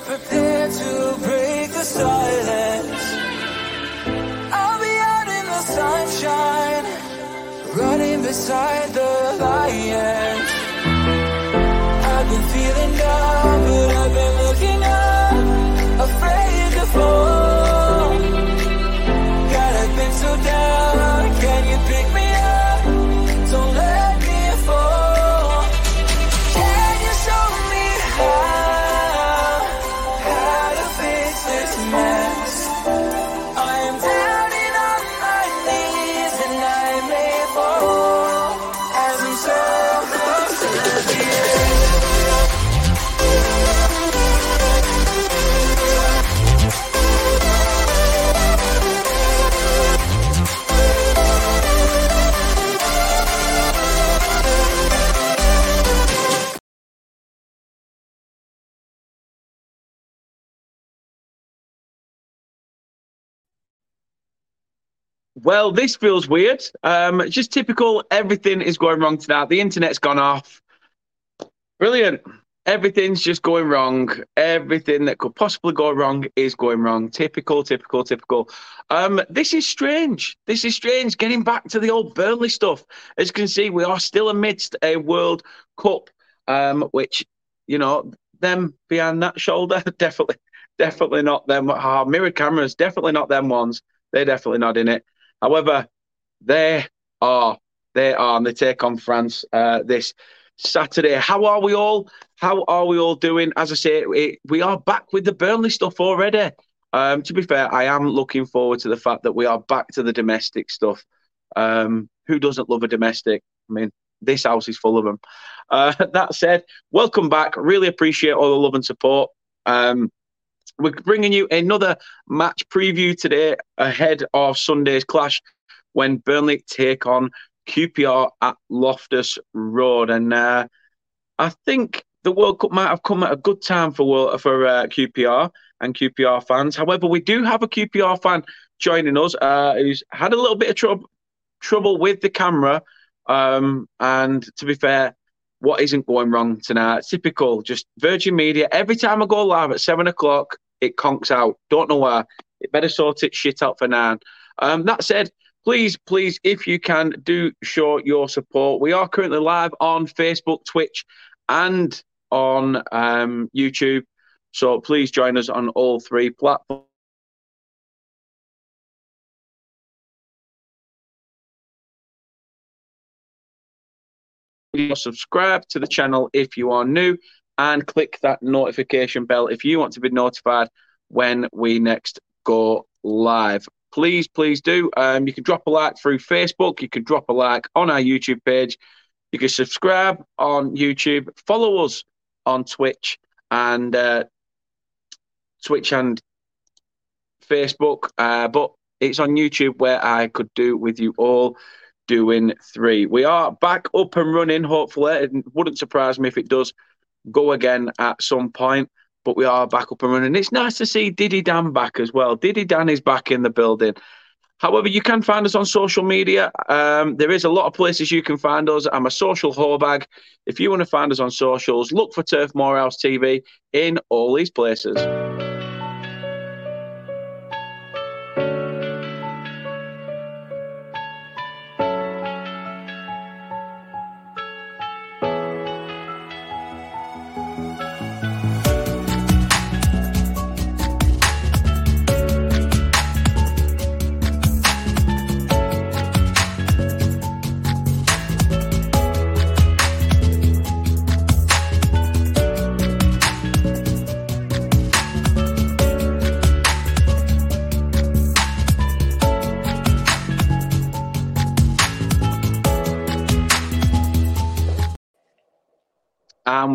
are prepared to break the silence. I'll be out in the sunshine, running beside Well, this feels weird. Um, just typical. Everything is going wrong tonight. The internet's gone off. Brilliant. Everything's just going wrong. Everything that could possibly go wrong is going wrong. Typical, typical, typical. Um, this is strange. This is strange. Getting back to the old Burnley stuff. As you can see, we are still amidst a World Cup, um, which, you know, them behind that shoulder, definitely, definitely not them. Ah, mirrored cameras, definitely not them ones. They're definitely not in it. However, they are, they are, and they take on France uh, this Saturday. How are we all? How are we all doing? As I say, it, we are back with the Burnley stuff already. Um, to be fair, I am looking forward to the fact that we are back to the domestic stuff. Um, who doesn't love a domestic? I mean, this house is full of them. Uh, that said, welcome back. Really appreciate all the love and support. Um, we're bringing you another match preview today ahead of Sunday's clash when Burnley take on QPR at Loftus Road. And uh, I think the World Cup might have come at a good time for World, for uh, QPR and QPR fans. However, we do have a QPR fan joining us uh, who's had a little bit of trouble trouble with the camera. Um, and to be fair, what isn't going wrong tonight? Typical, just Virgin Media. Every time I go live at seven o'clock, it conks out. Don't know why. It better sort its shit out for now. Um, that said, please, please, if you can, do show your support. We are currently live on Facebook, Twitch, and on um, YouTube. So please join us on all three platforms. Subscribe to the channel if you are new and click that notification bell if you want to be notified when we next go live. Please, please do. Um, you can drop a like through Facebook. You can drop a like on our YouTube page. You can subscribe on YouTube. Follow us on Twitch and uh, Twitch and Facebook. Uh, but it's on YouTube where I could do with you all doing three. We are back up and running. Hopefully, it wouldn't surprise me if it does go again at some point. But we are back up and running. It's nice to see Diddy Dan back as well. Diddy Dan is back in the building. However, you can find us on social media. Um, there is a lot of places you can find us. I'm a social whorebag. If you want to find us on socials, look for Turf Morehouse TV in all these places.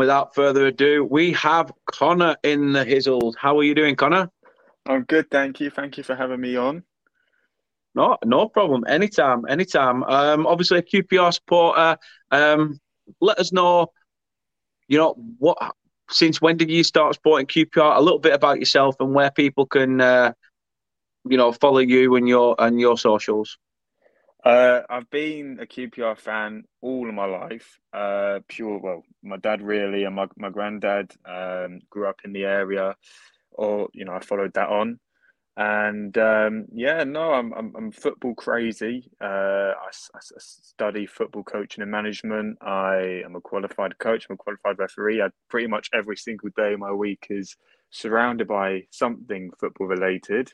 Without further ado, we have Connor in the hizzles. How are you doing, Connor? I'm good, thank you. Thank you for having me on. No, no problem. Anytime, anytime. Um, obviously a QPR supporter. Um, let us know. You know what? Since when did you start supporting QPR? A little bit about yourself and where people can, uh, you know, follow you and your and your socials. Uh, I've been a QPR fan all of my life. Uh, pure, well, my dad really, and my my granddad um, grew up in the area, or you know, I followed that on, and um, yeah, no, I'm, I'm I'm football crazy. Uh, I, I study football coaching and management. I am a qualified coach. I'm a qualified referee. I pretty much every single day of my week is surrounded by something football related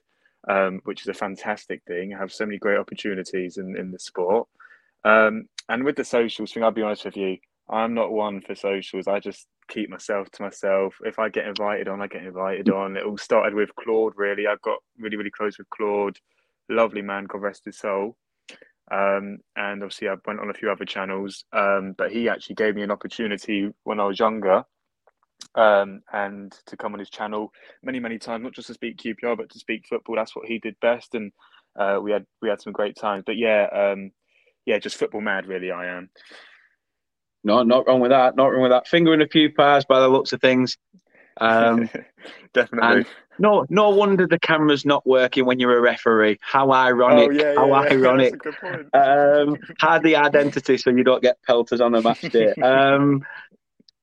um, which is a fantastic thing. I have so many great opportunities in, in the sport. Um, and with the socials thing, I'll be honest with you, I'm not one for socials. I just keep myself to myself. If I get invited on, I get invited on. It all started with Claude, really. I got really, really close with Claude. Lovely man, God rest his soul. Um, and obviously, I went on a few other channels, um, but he actually gave me an opportunity when I was younger um, and to come on his channel many, many times, not just to speak QPR, but to speak football. That's what he did best, and uh, we had we had some great times. But yeah, um, yeah, just football mad, really. I am. No, not wrong with that. Not wrong with that. Finger in a few pies by the looks of things. Um, Definitely. no, no wonder the camera's not working when you're a referee. How ironic! Oh, yeah, how yeah, ironic! um, hide the identity so you don't get pelters on a match day. Um,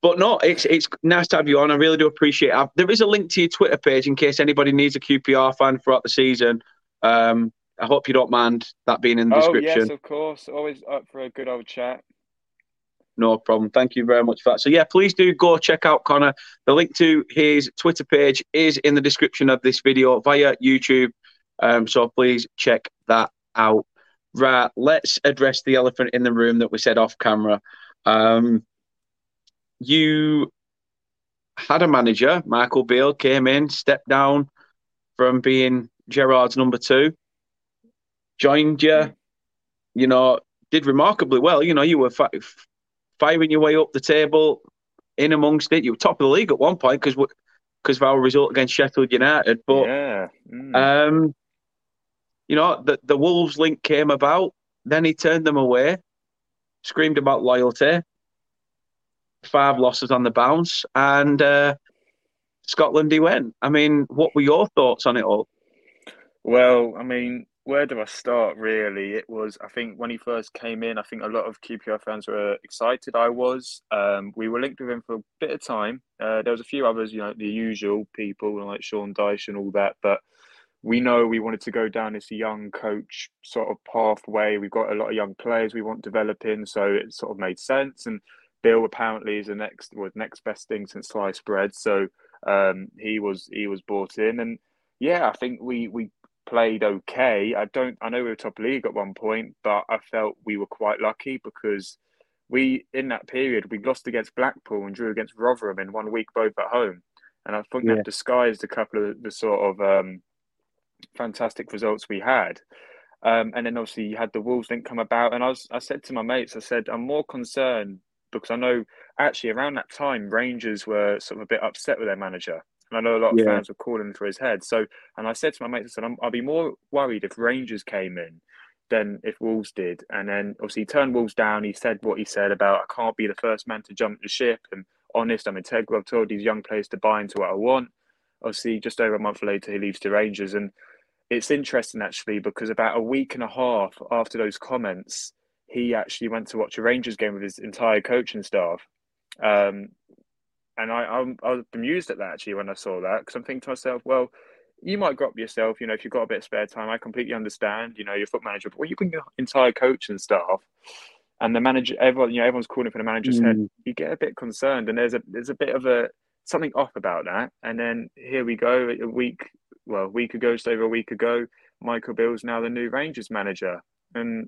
but no, it's it's nice to have you on. I really do appreciate it. There is a link to your Twitter page in case anybody needs a QPR fan throughout the season. Um, I hope you don't mind that being in the oh, description. yes, of course. Always up for a good old chat. No problem. Thank you very much for that. So yeah, please do go check out Connor. The link to his Twitter page is in the description of this video via YouTube. Um, so please check that out. Right, let's address the elephant in the room that we said off camera. Um, you had a manager, Michael Beale, came in, stepped down from being Gerrard's number two, joined you, you know, did remarkably well. You know, you were fi- firing your way up the table, in amongst it. You were top of the league at one point because because of our result against Sheffield United. But yeah. Mm. um, you know, the the Wolves link came about. Then he turned them away, screamed about loyalty, five losses on the bounce, and uh, Scotland he went. I mean, what were your thoughts on it all? Well, I mean, where do I start? Really, it was. I think when he first came in, I think a lot of QPR fans were excited. I was. Um, we were linked with him for a bit of time. Uh, there was a few others, you know, the usual people like Sean Dyche and all that, but we know we wanted to go down this young coach sort of pathway. We've got a lot of young players we want developing, so it sort of made sense. And Bill apparently is the next was next best thing since sliced bread. So um, he was he was brought in, and yeah, I think we we played okay. I don't I know we were top league at one point, but I felt we were quite lucky because we in that period we lost against Blackpool and drew against Rotherham in one week, both at home, and I think yeah. that disguised a couple of the sort of um, fantastic results we had. Um, and then obviously you had the Wolves didn't come about, and I was I said to my mates, I said I'm more concerned because I know actually around that time Rangers were sort of a bit upset with their manager. And I know a lot of yeah. fans were calling for his head. So, and I said to my mates, I said, I'll be more worried if Rangers came in than if Wolves did. And then obviously he turned Wolves down. He said what he said about I can't be the first man to jump the ship and honest, I'm integral. I've told these young players to buy into what I want. Obviously, just over a month later, he leaves to Rangers. And it's interesting actually because about a week and a half after those comments, he actually went to watch a Rangers game with his entire coaching staff. Um, and I, I, I was bemused at that actually when I saw that because I'm thinking to myself, well, you might drop yourself, you know, if you've got a bit of spare time. I completely understand, you know, your foot manager, but when you bring your entire coaching staff and the manager, everyone, you know, everyone's calling for the manager's mm. head, you get a bit concerned, and there's a there's a bit of a something off about that. And then here we go, a week, well, a week ago, just over a week ago, Michael Beale's now the new Rangers manager, and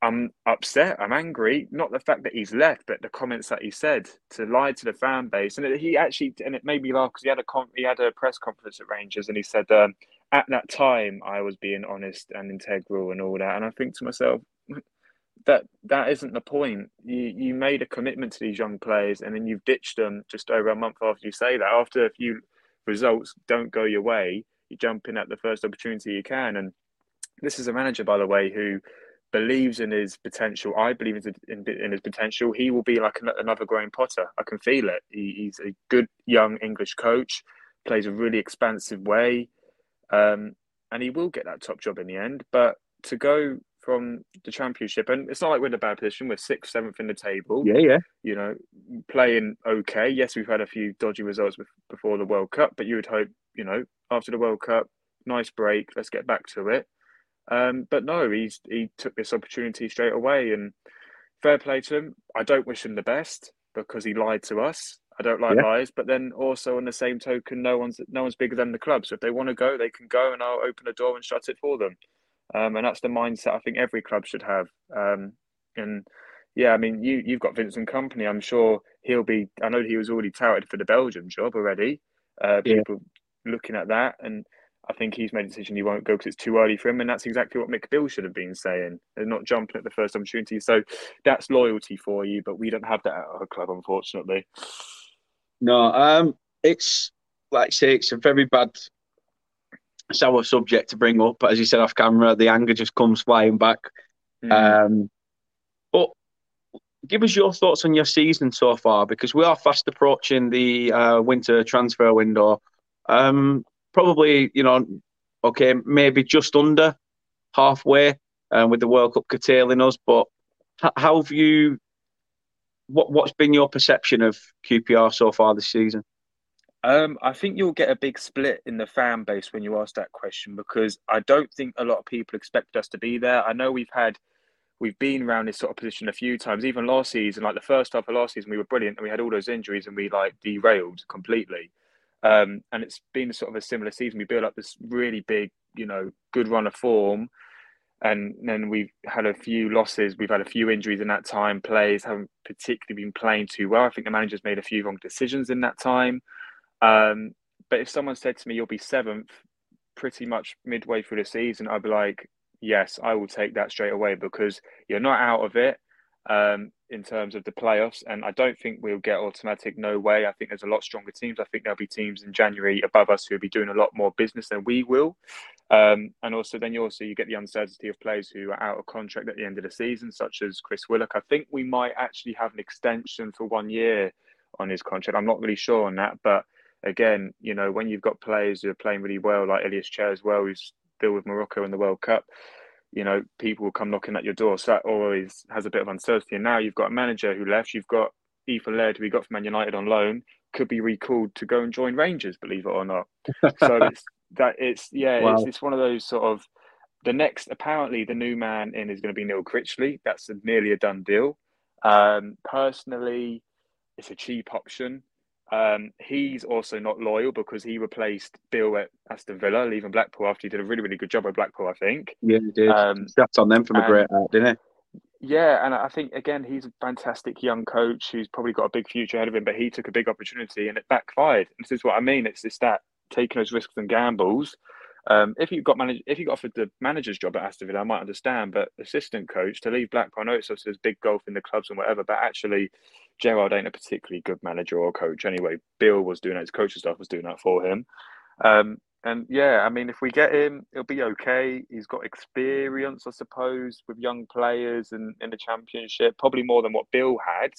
I'm upset. I'm angry. Not the fact that he's left, but the comments that he said to lie to the fan base, and he actually, and it made me laugh because he had a con- he had a press conference at Rangers, and he said um, at that time I was being honest and integral and all that, and I think to myself that that isn't the point. You you made a commitment to these young players, and then you've ditched them just over a month after you say that. After a few results don't go your way, you jump in at the first opportunity you can, and this is a manager, by the way, who believes in his potential. I believe in, in his potential. He will be like another Graham Potter. I can feel it. He, he's a good young English coach, plays a really expansive way, um, and he will get that top job in the end. But to go from the championship, and it's not like we're in a bad position. We're sixth, seventh in the table. Yeah, yeah. You know, playing okay. Yes, we've had a few dodgy results before the World Cup, but you would hope, you know, after the World Cup, nice break. Let's get back to it. Um, but no, he's he took this opportunity straight away, and fair play to him. I don't wish him the best because he lied to us. I don't like yeah. lies, but then also on the same token, no one's no one's bigger than the club. So if they want to go, they can go, and I'll open the door and shut it for them. Um, and that's the mindset I think every club should have. Um, and yeah, I mean, you you've got Vincent Kompany. I'm sure he'll be. I know he was already touted for the Belgium job already. Uh, people yeah. looking at that, and I think he's made a decision he won't go because it's too early for him, and that's exactly what Mick Beale should have been saying. They're not jumping at the first opportunity, so that's loyalty for you. But we don't have that at our club, unfortunately. No, um, it's like I say, it's a very bad sour subject to bring up. But as you said off camera, the anger just comes flying back. Mm. Um, but give us your thoughts on your season so far, because we are fast approaching the uh, winter transfer window. Um, probably, you know, okay, maybe just under halfway uh, with the World Cup curtailing us. But how have you? What What's been your perception of QPR so far this season? Um, I think you'll get a big split in the fan base when you ask that question because I don't think a lot of people expected us to be there. I know we've had we've been around this sort of position a few times. Even last season, like the first half of last season, we were brilliant and we had all those injuries and we like derailed completely. Um, and it's been sort of a similar season. We built up this really big, you know, good run of form, and then we've had a few losses. We've had a few injuries in that time. Players haven't particularly been playing too well. I think the manager's made a few wrong decisions in that time. Um, but if someone said to me, "You'll be seventh, pretty much midway through the season," I'd be like, "Yes, I will take that straight away because you're not out of it." Um, in terms of the playoffs. And I don't think we'll get automatic. No way. I think there's a lot stronger teams. I think there'll be teams in January above us who will be doing a lot more business than we will. Um, and also, then you also you get the uncertainty of players who are out of contract at the end of the season, such as Chris Willock. I think we might actually have an extension for one year on his contract. I'm not really sure on that, but again, you know, when you've got players who are playing really well, like Ilias Chair as well, who's still with Morocco in the World Cup, you know, people will come knocking at your door. So that always has a bit of uncertainty. And now you've got a manager who left. You've got Ethan Laird, who we got from Man United on loan, could be recalled to go and join Rangers, believe it or not. so it's that it's yeah, wow. it's, it's one of those sort of the next apparently the new man in is going to be Neil Critchley. That's a, nearly a done deal. Um, personally, it's a cheap option. Um, he's also not loyal because he replaced Bill at Aston Villa, leaving Blackpool after he did a really, really good job at Blackpool, I think. Yeah, he did. Um, That's on them from a great art, didn't he? Yeah, and I think again he's a fantastic young coach who's probably got a big future ahead of him, but he took a big opportunity and it backfired. And this is what I mean. It's just that taking those risks and gambles. Um, if you got manage, if you got offered the manager's job at Aston Villa, I might understand. But assistant coach to leave Blackpool, I know it's obviously there's big golf in the clubs and whatever, but actually Gerrard ain't a particularly good manager or coach anyway. Bill was doing it, his coaching staff was doing that for him. Um, and yeah, I mean, if we get him, it'll be okay. He's got experience, I suppose, with young players and in the championship, probably more than what Bill had.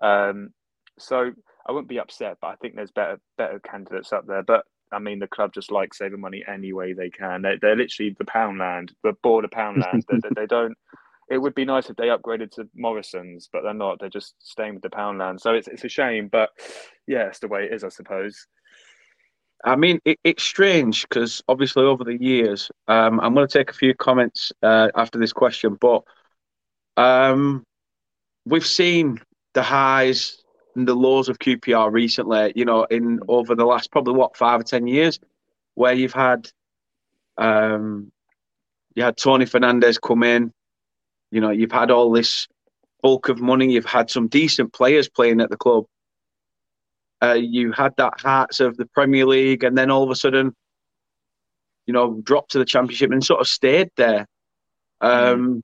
Um, so I wouldn't be upset, but I think there's better better candidates up there. But I mean, the club just like saving money any way they can. They, are literally the Poundland, the border Poundland. they, they, they don't it would be nice if they upgraded to Morrison's, but they're not. They're just staying with the Poundland. So it's it's a shame, but yeah, it's the way it is, I suppose. I mean, it, it's strange because obviously over the years, um, I'm going to take a few comments uh, after this question, but um, we've seen the highs and the lows of QPR recently. You know, in over the last probably what five or ten years, where you've had um, you had Tony Fernandes come in, you know, you've had all this bulk of money. You've had some decent players playing at the club. Uh, you had that Hearts of the Premier League, and then all of a sudden, you know, dropped to the Championship and sort of stayed there. Um, mm.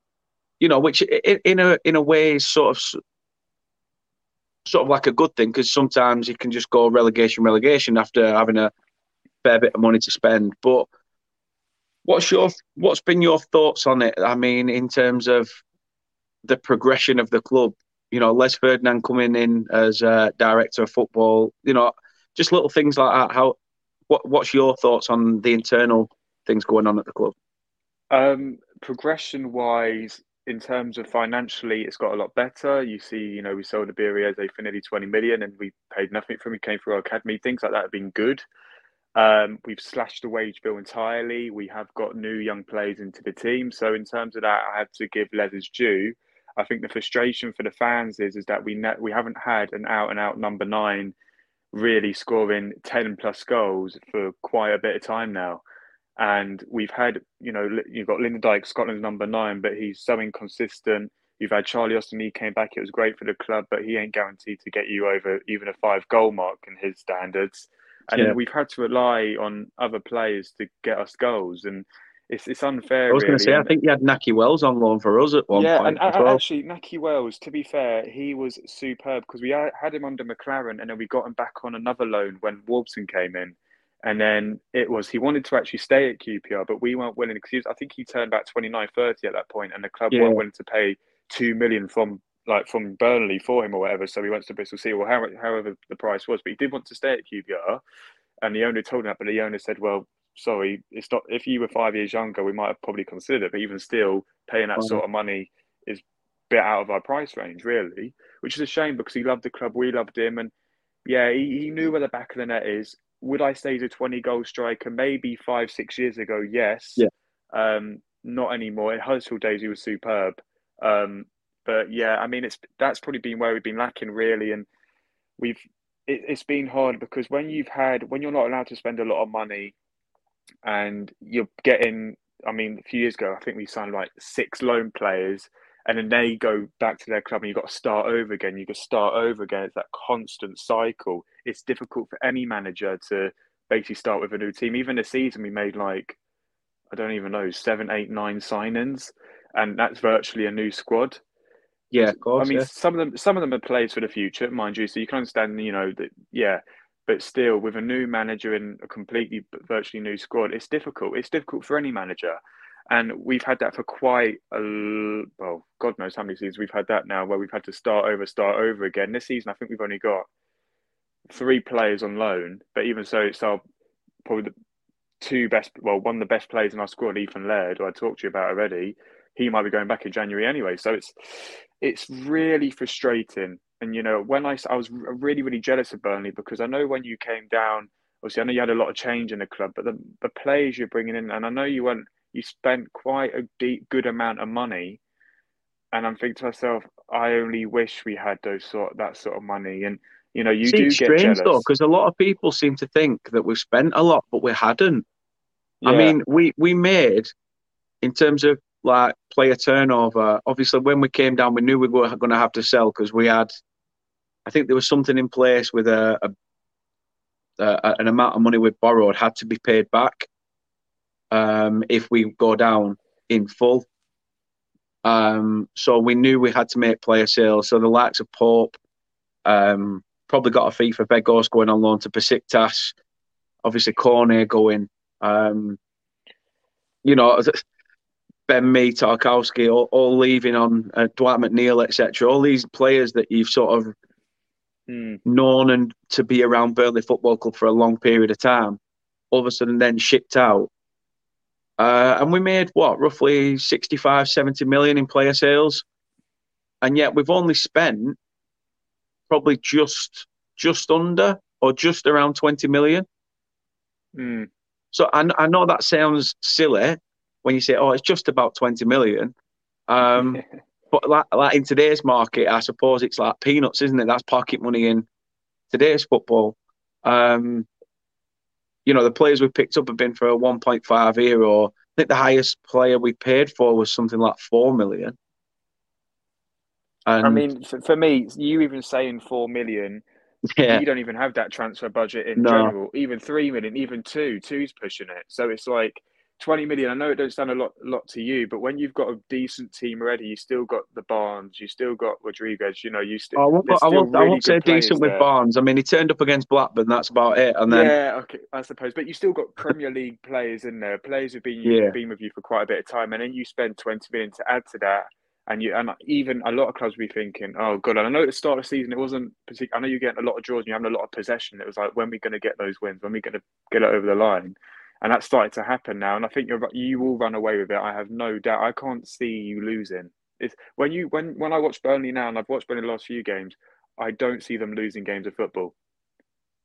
You know, which in a in a way is sort of sort of like a good thing because sometimes you can just go relegation, relegation after having a fair bit of money to spend. But What's your what's been your thoughts on it? I mean, in terms of the progression of the club, you know, Les Ferdinand coming in as uh, director of football, you know, just little things like that. How what what's your thoughts on the internal things going on at the club? Um, progression wise, in terms of financially, it's got a lot better. You see, you know, we sold the Eberechi for nearly 20 million and we paid nothing him. He came through our academy. Things like that have been good. Um, we've slashed the wage bill entirely. We have got new young players into the team. So in terms of that, I have to give Leathers due. I think the frustration for the fans is is that we ne- we haven't had an out and out number nine really scoring 10 plus goals for quite a bit of time now. And we've had, you know, you've got Lyndon Dykes Scotland's number nine, but he's so inconsistent. You've had Charlie Austin, he came back, it was great for the club, but he ain't guaranteed to get you over even a five goal mark in his standards. And yeah. we've had to rely on other players to get us goals. And it's it's unfair. I was going to say, I think you had Nakhi Wells on loan for us at one yeah, point. Yeah, and, well. actually, Nakhi Wells, to be fair, he was superb because we had him under McClaren, and then we got him back on another loan when Warburton came in. And then it was, he wanted to actually stay at QPR, but we weren't willing because I think he turned about 29, 30 at that point and the club yeah. weren't willing to pay 2 million from like from Burnley for him or whatever. So he went to Bristol City, or however the price was, but he did want to stay at QPR. And the owner told him that, but the owner said, well, sorry, it's not. If you were five years younger, we might have probably considered it. But even still, paying that sort of money is a bit out of our price range, really. Which is a shame because he loved the club, we loved him, and yeah, he, he knew where the back of the net is. Would I say he's a twenty goal striker? Maybe five, six years ago, yes. Yeah. Um, not anymore. In Huddersfield days, he was superb. Um, but yeah, I mean, it's that's probably been where we've been lacking really, and we've it, it's been hard because when you've had when you're not allowed to spend a lot of money and you're getting. I mean, a few years ago, I think we signed like six loan players, and then they go back to their club, and you've got to start over again. You've got to start over again. It's that constant cycle. It's difficult for any manager to basically start with a new team. Even this season, we made like I don't even know seven, eight, nine signings, and that's virtually a new squad. Yeah, of course. I mean, yeah. some of them, some of them are players for the future, mind you. So you can understand, you know, that yeah, but still with a new manager and a completely virtually new squad it's difficult it's difficult for any manager and we've had that for quite a well god knows how many seasons we've had that now where we've had to start over start over again this season i think we've only got three players on loan but even so it's our probably the two best well one of the best players in our squad ethan laird who i talked to you about already he might be going back in january anyway so it's it's really frustrating and you know, when I I was really really jealous of Burnley because I know when you came down, obviously I know you had a lot of change in the club, but the the players you're bringing in, and I know you went you spent quite a deep good amount of money, and I'm thinking to myself, I only wish we had those sort that sort of money, and you know, you do get strange jealous. though, because a lot of people seem to think that we've spent a lot, but we hadn't. Yeah. I mean, we we made in terms of like player turnover. Obviously, when we came down, we knew we were going to have to sell because we had, I think there was something in place with a, a, a an amount of money we borrowed had to be paid back um, if we go down in full. Um, so we knew we had to make player sales. So the likes of Pope um, probably got a fee for Weghorst going on loan to Besiktas. Obviously, Cornet going. Um, you know, Ben Mee, Tarkowski, all, all leaving on uh, Dwight McNeil, etc. All these players that you've sort of mm. known and to be around Burnley Football Club for a long period of time, all of a sudden then shipped out. Uh, and we made what, roughly 65, 70 million in player sales. And yet we've only spent probably just just under or just around 20 million. Mm. So I, I know that sounds silly, when you say, "Oh, it's just about twenty million. Um, but like, like in today's market, I suppose it's like peanuts, isn't it? That's pocket money in today's football. Um, you know, the players we picked up have been for a 1.5 euro. I think the highest player we paid for was something like 4 million. And, I mean, for, for, me, you even saying 4 million, yeah. you don't even have that transfer budget in no. general. Even 3 million, even 2, two's pushing it. So it's like, 20 million. I know it don't sound a lot lot to you, but when you've got a decent team already, you still got the Barnes, you still got Rodriguez. You know, you still. I won't, I won't, really I won't say decent there. with Barnes. I mean, he turned up against Blackburn. That's about it. And then yeah, okay, I suppose. But you still got Premier League players in there, players who've been yeah. been with you for quite a bit of time, and then you spend 20 million to add to that. And you and even a lot of clubs be thinking, oh god. And I know at the start of the season it wasn't. Particular, I know you're getting a lot of draws and you're having a lot of possession. It was like when are we going to get those wins? When are we going to get it over the line? And that's started to happen now. And I think you're you will run away with it. I have no doubt. I can't see you losing. It's when you when when I watch Burnley now, and I've watched Burnley the last few games. I don't see them losing games of football.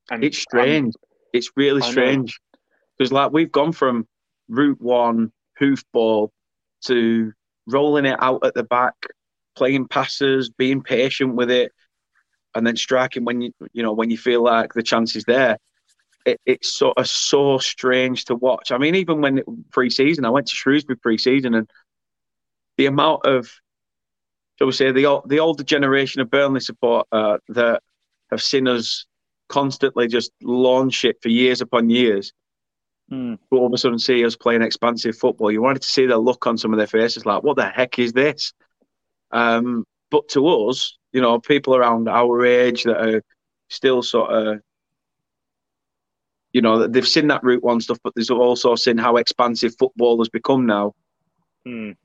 And it's strange. it's really strange because like we've gone from route one hoofball to rolling it out at the back, playing passes, being patient with it, and then striking when you you know when you feel like the chance is there. It, it's sort of so strange to watch. I mean, even when pre-season, I went to Shrewsbury pre-season, and the amount of, shall we say, the the older generation of Burnley support uh, that have seen us constantly just launch it for years upon years. Mm. But all of a sudden, see us playing expansive football. You wanted to see the look on some of their faces, like, "What the heck is this?" Um, but to us, you know, people around our age that are still sort of, you know, they've seen that Route One stuff, but they've also seen how expansive football has become now. Mm.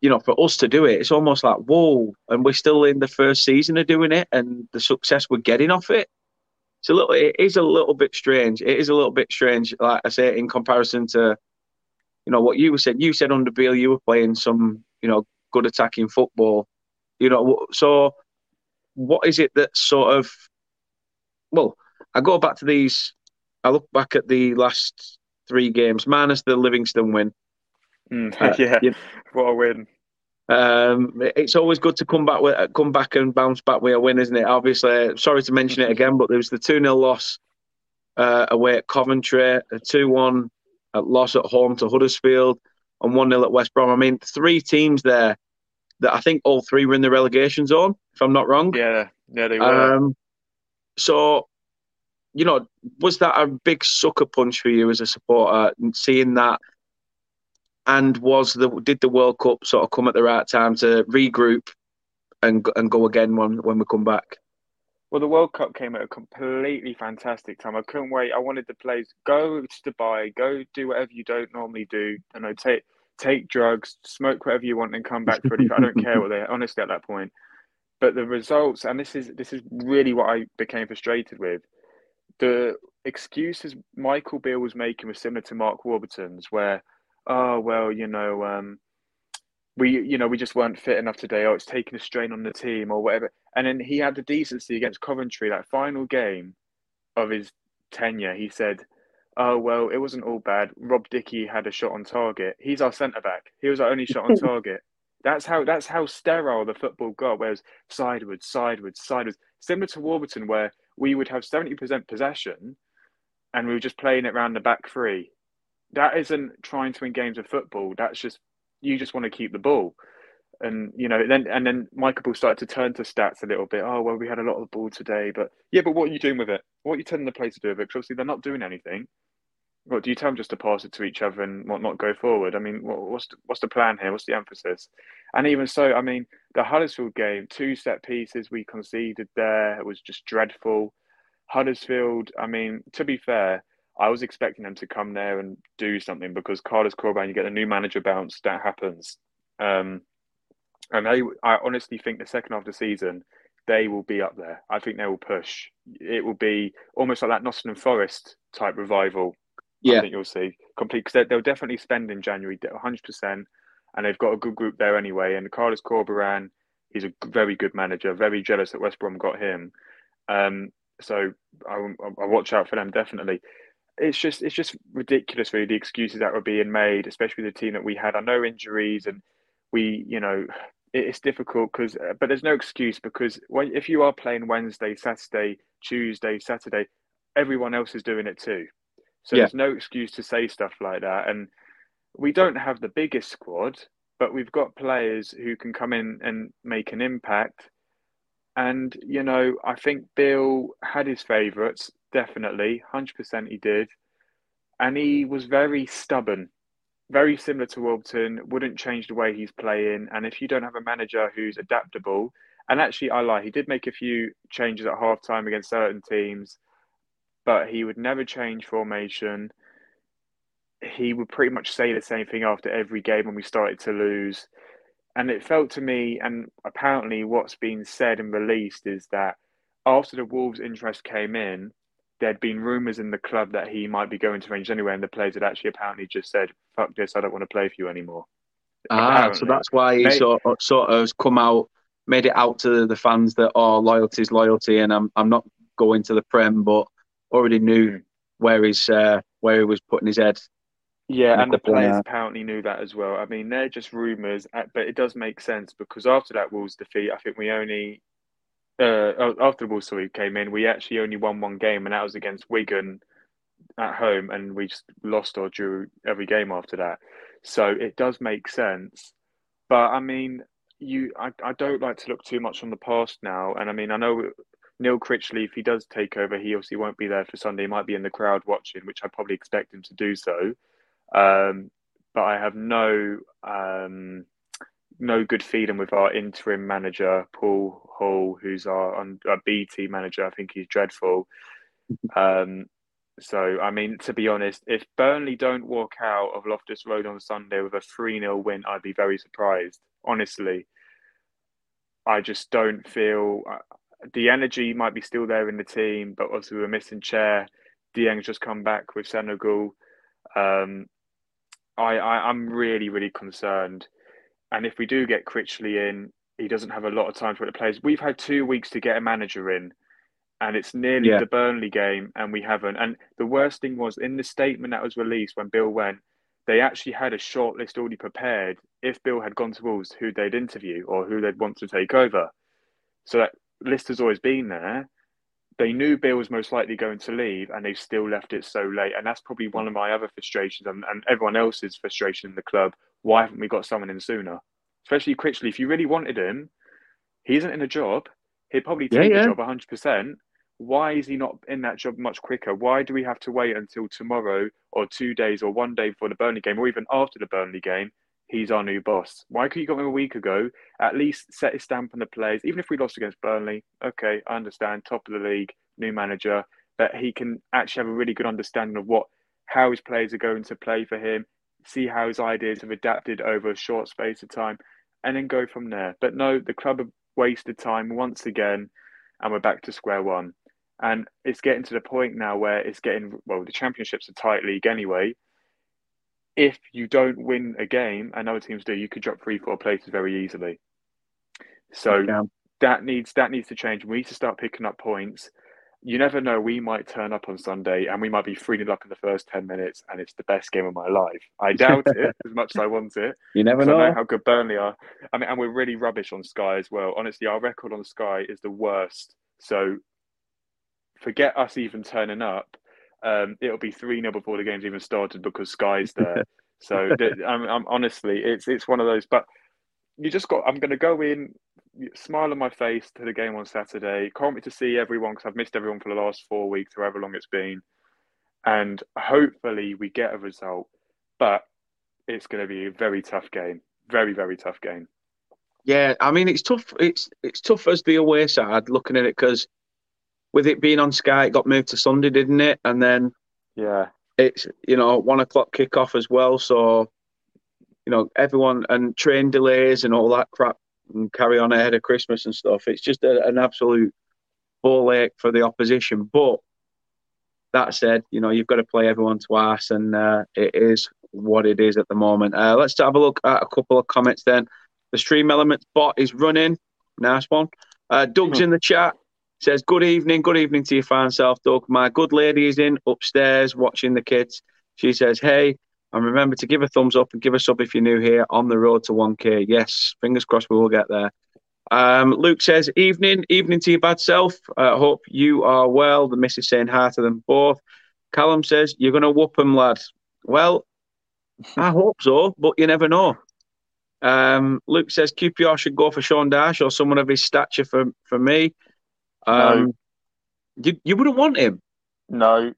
You know, for us to do it, it's almost like whoa, and we're still in the first season of doing it, and the success we're getting off it. It's a little, it is a little bit strange. It is a little bit strange, like I say, in comparison to, you know, what you were saying. You said under Beale, you were playing some, you know, good attacking football you know, so what is it that sort of? Well, I go back to these. I look back at the last three games, minus the Livingston win. Mm, uh, yeah, you know, what a win! Um, it's always good to come back with come back and bounce back with a win, isn't it? Obviously, sorry to mention it again, but there was the two 0 loss uh, away at Coventry, a two one loss at home to Huddersfield, and one 0 at West Brom. I mean, three teams there that I think all three were in the relegation zone, if I'm not wrong. Yeah, yeah, they were. Um, so, you know, was that a big sucker punch for you as a supporter, seeing that? And was the did the World Cup sort of come at the right time to regroup and and go again when when we come back? Well, the World Cup came at a completely fantastic time. I couldn't wait. I wanted the players go to Dubai, go do whatever you don't normally do, and I take take drugs, smoke whatever you want, and come back for I don't care what they honestly at that point. But the results, and this is this is really what I became frustrated with. The excuses Michael Beale was making was similar to Mark Warburton's, where, oh well, you know, um, we you know we just weren't fit enough today, or it's taking a strain on the team, or whatever. And then he had the decency against Coventry, that final game of his tenure. He said, oh well, it wasn't all bad. Rob Dickie had a shot on target. He's our centre back. He was our only shot on target. That's how that's how sterile the football got. Whereas sideways, sideways, sideways, similar to Warburton, where we would have seventy percent possession, and we were just playing it around the back three. That isn't trying to win games of football. That's just you just want to keep the ball. And you know, then and then Michael Beale started to turn to stats a little bit. Oh well, we had a lot of the ball today, but yeah, but what are you doing with it? What are you telling the players to do with it? Because obviously they're not doing anything. What do you tell them just to pass it to each other and what not go forward? I mean, what, what's the, what's the plan here? What's the emphasis? And even so, I mean, the Huddersfield game, two set pieces we conceded there was just dreadful. Huddersfield, I mean, to be fair, I was expecting them to come there and do something because Carlos Corberán, you get a new manager bounce, that happens. Um, and they, I honestly think the second half of the season, they will be up there. I think they will push. It will be almost like that Nottingham Forest type revival yeah. I think you'll see complete because they'll definitely spend in January 100, percent and they've got a good group there anyway. And Carlos Corberán, he's a very good manager. Very jealous that West Brom got him. Um, so I, I watch out for them definitely. It's just it's just ridiculous, really, the excuses that were being made, especially the team that we had. I know injuries, and we, you know, it's difficult because, uh, but there's no excuse because when, if you are playing Wednesday, Saturday, Tuesday, Saturday, everyone else is doing it too. So yeah. there's no excuse to say stuff like that. And we don't have the biggest squad, but we've got players who can come in and make an impact. And, you know, I think Bill had his favourites, definitely, 100% he did. And he was very stubborn, very similar to Warburton, wouldn't change the way he's playing. And if you don't have a manager who's adaptable, and actually, I lie, he did make a few changes at half time against certain teams but he would never change formation. He would pretty much say the same thing after every game when we started to lose. And it felt to me, and apparently what's been said and released is that after the Wolves' interest came in, there'd been rumours in the club that he might be going to Rangers anyway, and the players had actually apparently just said, "Fuck this, I don't want to play for you anymore." Ah, Apparently. so that's why he Mate- sort of, sort of has come out, made it out to the fans that oh, loyalty's loyalty, and I'm I'm not going to the Prem, but already knew where he's uh, where he was putting his head. Yeah, and the players apparently knew that as well. I mean, they're just rumours, uh, but it does make sense because after that Wolves defeat, I think we only uh, after the Wolves sorry, came in, we actually only won one game, and that was against Wigan at home, and we just lost or drew every game after that. So it does make sense, but I mean, you, I, I don't like to look too much on the past now, and I mean, I know Neil Critchley, if he does take over, he obviously won't be there for Sunday. He might be in the crowd watching, which I probably expect him to do so. Um, but I have no um, no good feeling with our interim manager Paul Hall, who's our, our BT manager. I think he's dreadful. Um, so I mean, to be honest, if Burnley don't walk out of Loftus Road on Sunday with a three 0 win, I'd be very surprised. Honestly, I just don't feel the energy might be still there in the team, but also we're missing Chair. Dieng's just come back with Senegal. Um, I, I I'm really really concerned, and if we do get Critchley in, he doesn't have a lot of time for the players. We've had two weeks to get a manager in, and it's nearly Yeah. the Burnley game, and we haven't. And the worst thing was in the statement that was released when Bill went, they actually had a short list already prepared. If Bill had gone to Wolves, who they'd interview or who they'd want to take over, so that list has always been there. They knew Bill was most likely going to leave, and they've still left it so late. And that's probably one of my other frustrations, and, and everyone else's frustration in the club. Why haven't we got someone in sooner? Especially Critchley. If you really wanted him, he isn't in a job. He'd probably Yeah, take yeah. the job 100%. Why is he not in that job much quicker? Why do we have to wait until tomorrow or two days or one day before the Burnley game or even after the Burnley game? He's our new boss. Why could you got him a week ago? At least set his stamp on the players. Even if we lost against Burnley, okay, I understand. Top of the league, new manager, but he can actually have a really good understanding of what how his players are going to play for him, see how his ideas have adapted over a short space of time, and then go from there. But no, the club have wasted time once again, and we're back to square one. And it's getting to the point now where it's getting well, the championship's a tight league anyway. If you don't win a game, and other teams do, you could drop three, four places very easily. So Yeah. that needs that needs to change. We need to start picking up points. You never know. We might turn up on Sunday and we might be 3 0 up in the first 10 minutes and it's the best game of my life. I doubt it as much as I want it. You never know. know how good Burnley are. I mean, and we're really rubbish on Sky as well. Honestly, our record on Sky is the worst. So forget us even turning up. Um, it'll be 3 0 before the game's even started because Sky's there. so I'm, I'm honestly, it's it's one of those. But you just got, I'm going to go in, smile on my face to the game on Saturday. Can't wait to see everyone because I've missed everyone for the last four weeks, however long it's been. And hopefully we get a result. But it's going to be a very tough game. Very, very tough game. Yeah, I mean it's tough. It's it's tough as the away side looking at it because with it being on Sky, it got moved to Sunday, didn't it? And then Yeah. it's you know one o'clock kickoff as well. So you know everyone and train delays and all that crap and carry on ahead of Christmas and stuff. It's just a, an absolute ball ache for the opposition. But that said, you know you've got to play everyone twice, and uh, it is what it is at the moment. Uh, let's have a look at a couple of comments then. The stream elements bot is running. Nice one. Uh, Doug's in the chat. Says, Good evening. Good evening to your fine self, Doug. My good lady is in upstairs watching the kids. She says, Hey, and remember to give a thumbs up and give a sub if you're new here on the road to 1K. Yes, fingers crossed we will get there. Um, Luke says, Evening. Evening to your bad self. uh, hope you are well. The missus saying hi to them both. Callum says, You're going to whoop them, lad. Well, I hope so, but you never know. Um, Luke says QPR should go for Sean Dyche or someone of his stature for, for me. Um, you, you wouldn't want him. No.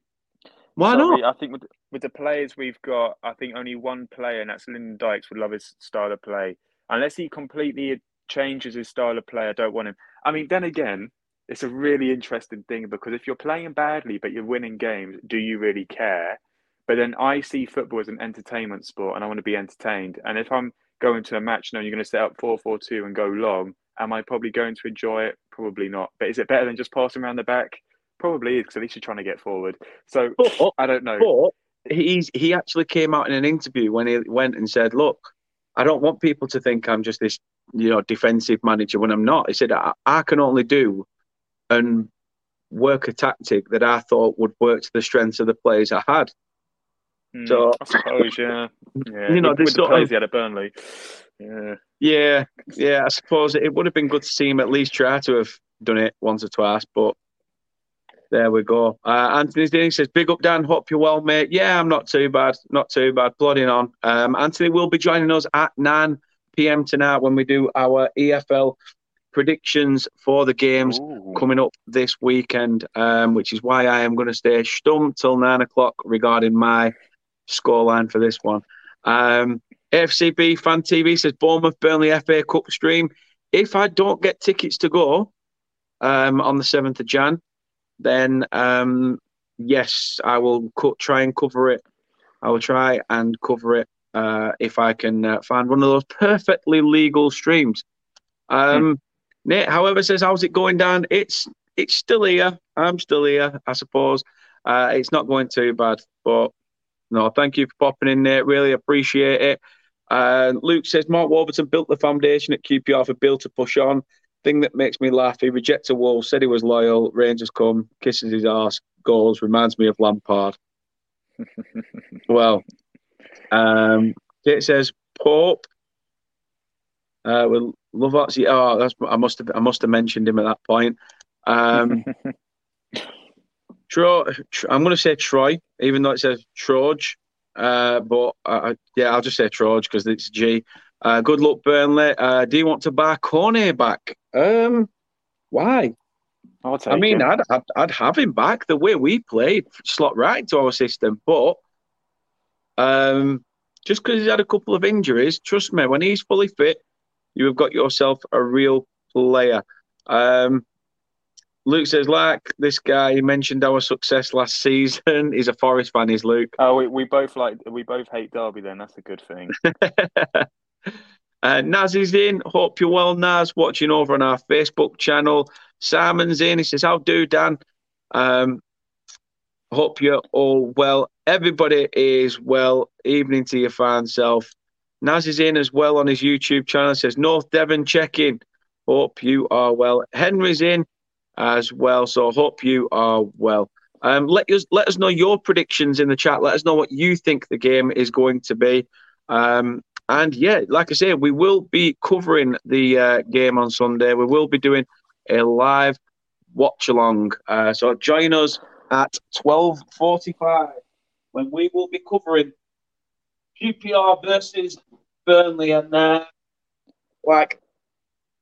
Why Sorry, not? I think with, with the players we've got, I think only one player, and that's Lyndon Dykes, would love his style of play. Unless he completely changes his style of play, I don't want him. I mean, then again, it's a really interesting thing because if you're playing badly but you're winning games, do you really care? But then I see football as an entertainment sport and I want to be entertained. And if I'm going to a match knowing you're going to set up 4 4 2 and go long, am I probably going to enjoy it? Probably not. But is it better than just passing around the back? Probably is because at least you're trying to get forward. So But, I don't know. but he's he actually came out in an interview when he went and said, "Look, I don't want people to think I'm just this you know defensive manager when I'm not." He said, "I, I can only do and work a tactic that I thought would work to the strengths of the players I had." Mm, So- I suppose, yeah, yeah. You know, with, this with the of- he had at Burnley, yeah. Yeah, yeah. I suppose it would have been good to see him at least try to have done it once or twice, but there we go. Uh, Anthony Denny says, "Big up, Dan. Hope you're well, mate. Yeah, I'm not too bad. Not too bad. Plodding on." Um, Anthony will be joining us at 9 p.m. tonight when we do our EFL predictions for the games Ooh. coming up this weekend, um, which is why I am going to stay stumped till nine o'clock regarding my scoreline for this one. Um, AFCB Fan TV says Bournemouth Burnley FA Cup stream. If I don't get tickets to go um, on the 7th of Jan, then um, yes, I will co- try and cover it. I will try and cover it uh, if I can uh, find one of those perfectly legal streams. Um, Nate, however, says, "How's it going down?" It's it's still here. I'm still here, I suppose. Uh, it's not going too bad, but no, thank you for popping in, Nate. Really appreciate it. Uh, Luke says Mark Warburton built the foundation at QPR for Beale to push on. Thing that makes me laugh: he rejects a wall, said he was loyal. Rangers come, kisses his ass, goals. Reminds me of Lampard. well, um, Kate says Pope. Uh, with Lovato. Oh, that's I must have I must have mentioned him at that point. Um, Tro, Tr- I'm going to say Troy, even though it says Troj. Uh, but uh, yeah, I'll just say Troj because it's G. Uh, good luck, Burnley. Uh, do you want to buy Cornet back? Um, why? I mean. I'd, I'd I'd have him back the way we played, slot right into our system. But um, just because he's had a couple of injuries, trust me, when he's fully fit, you have got yourself a real player. Um, Luke says, like this guy, he mentioned our success last season. He's a Forest fan, is Luke. Oh, we, we both like we both hate Derby. Then that's a good thing. uh, Naz is in. Hope you're well, Naz. Watching over on our Facebook channel. Simon's in. He says, "How do Dan?" Um, hope you're all well. Everybody is well. Evening to your fine self. Naz is in as well on his YouTube channel. Says North Devon check in. Hope you are well. Henry's in as well. So hope you are well. Um, let us let us know your predictions in the chat. Let us know what you think the game is going to be. Um, and yeah, like I say, we will be covering the uh, game on Sunday. We will be doing a live watch along. Uh, so join us at twelve forty-five when we will be covering QPR versus Burnley. And uh, like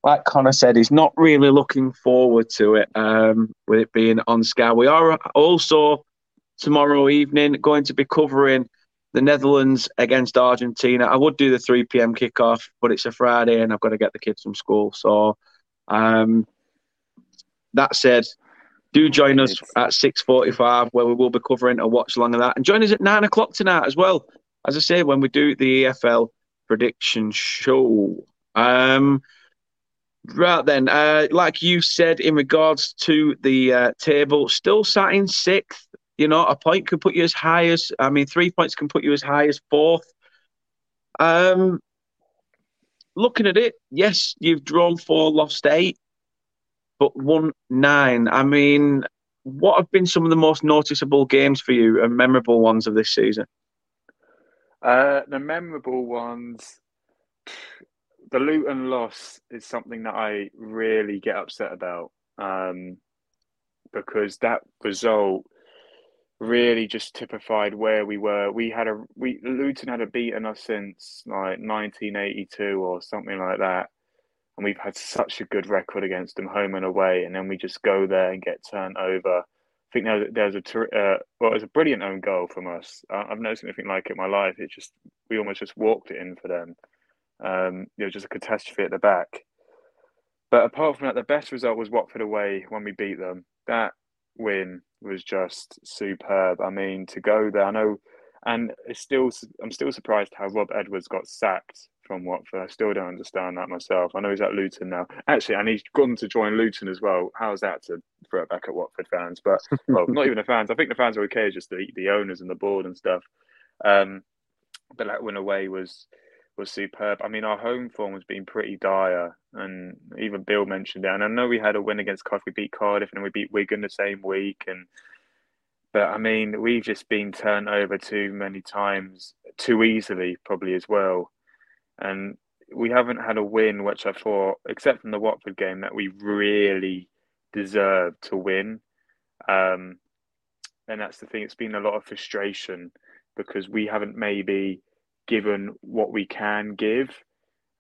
like Connor said, he's not really looking forward to it. Um, with it being on Sky, we are also tomorrow evening going to be covering the Netherlands against Argentina. I would do the 3 p.m. kickoff, but it's a Friday and I've got to get the kids from school. So, um, that said, do join us at 6:45 where we will be covering a watch along of that, and join us at nine o'clock tonight as well. As I say, when we do the EFL prediction show. Um, right then, uh, like you said in regards to the uh, table, still sat in sixth. You know, a point could put you as high as, I mean, three points can put you as high as fourth. Um, looking at it, yes, you've drawn four, lost eight, but won nine. I mean, what have been some of the most noticeable games for you and memorable ones of this season? Uh, the memorable ones, the Luton loss is something that I really get upset about um, because that result really just typified where we were. We had a we Luton had a beaten us since like 1982 or something like that, and we've had such a good record against them home and away, and then we just go there and get turned over. I think there, there's a uh, well, it was a brilliant own goal from us. I've never seen anything like it in my life. It just we almost just walked it in for them. Um, it was just a catastrophe at the back. But apart from that, the best result was Watford away when we beat them. That win was just superb. I mean, to go there, I know, and it's still I'm still surprised how Rob Edwards got sacked from Watford. I still don't understand that myself. I know he's at Luton now. Actually, and he's gone to join Luton as well. How's that to throw it back at Watford fans? But well, not even the fans. I think the fans are okay. Just the the owners and the board and stuff. Um, but that win away was was superb. I mean, our home form has been pretty dire, and even Beale mentioned it. And I know we had a win against Cardiff, we beat Cardiff, and we beat Wigan the same week. And but I mean, we've just been turned over too many times, too easily, probably as well. And we haven't had a win, which I thought, except from the Watford game, that we really deserved to win. Um, and that's the thing. It's been a lot of frustration because we haven't maybe given what we can give.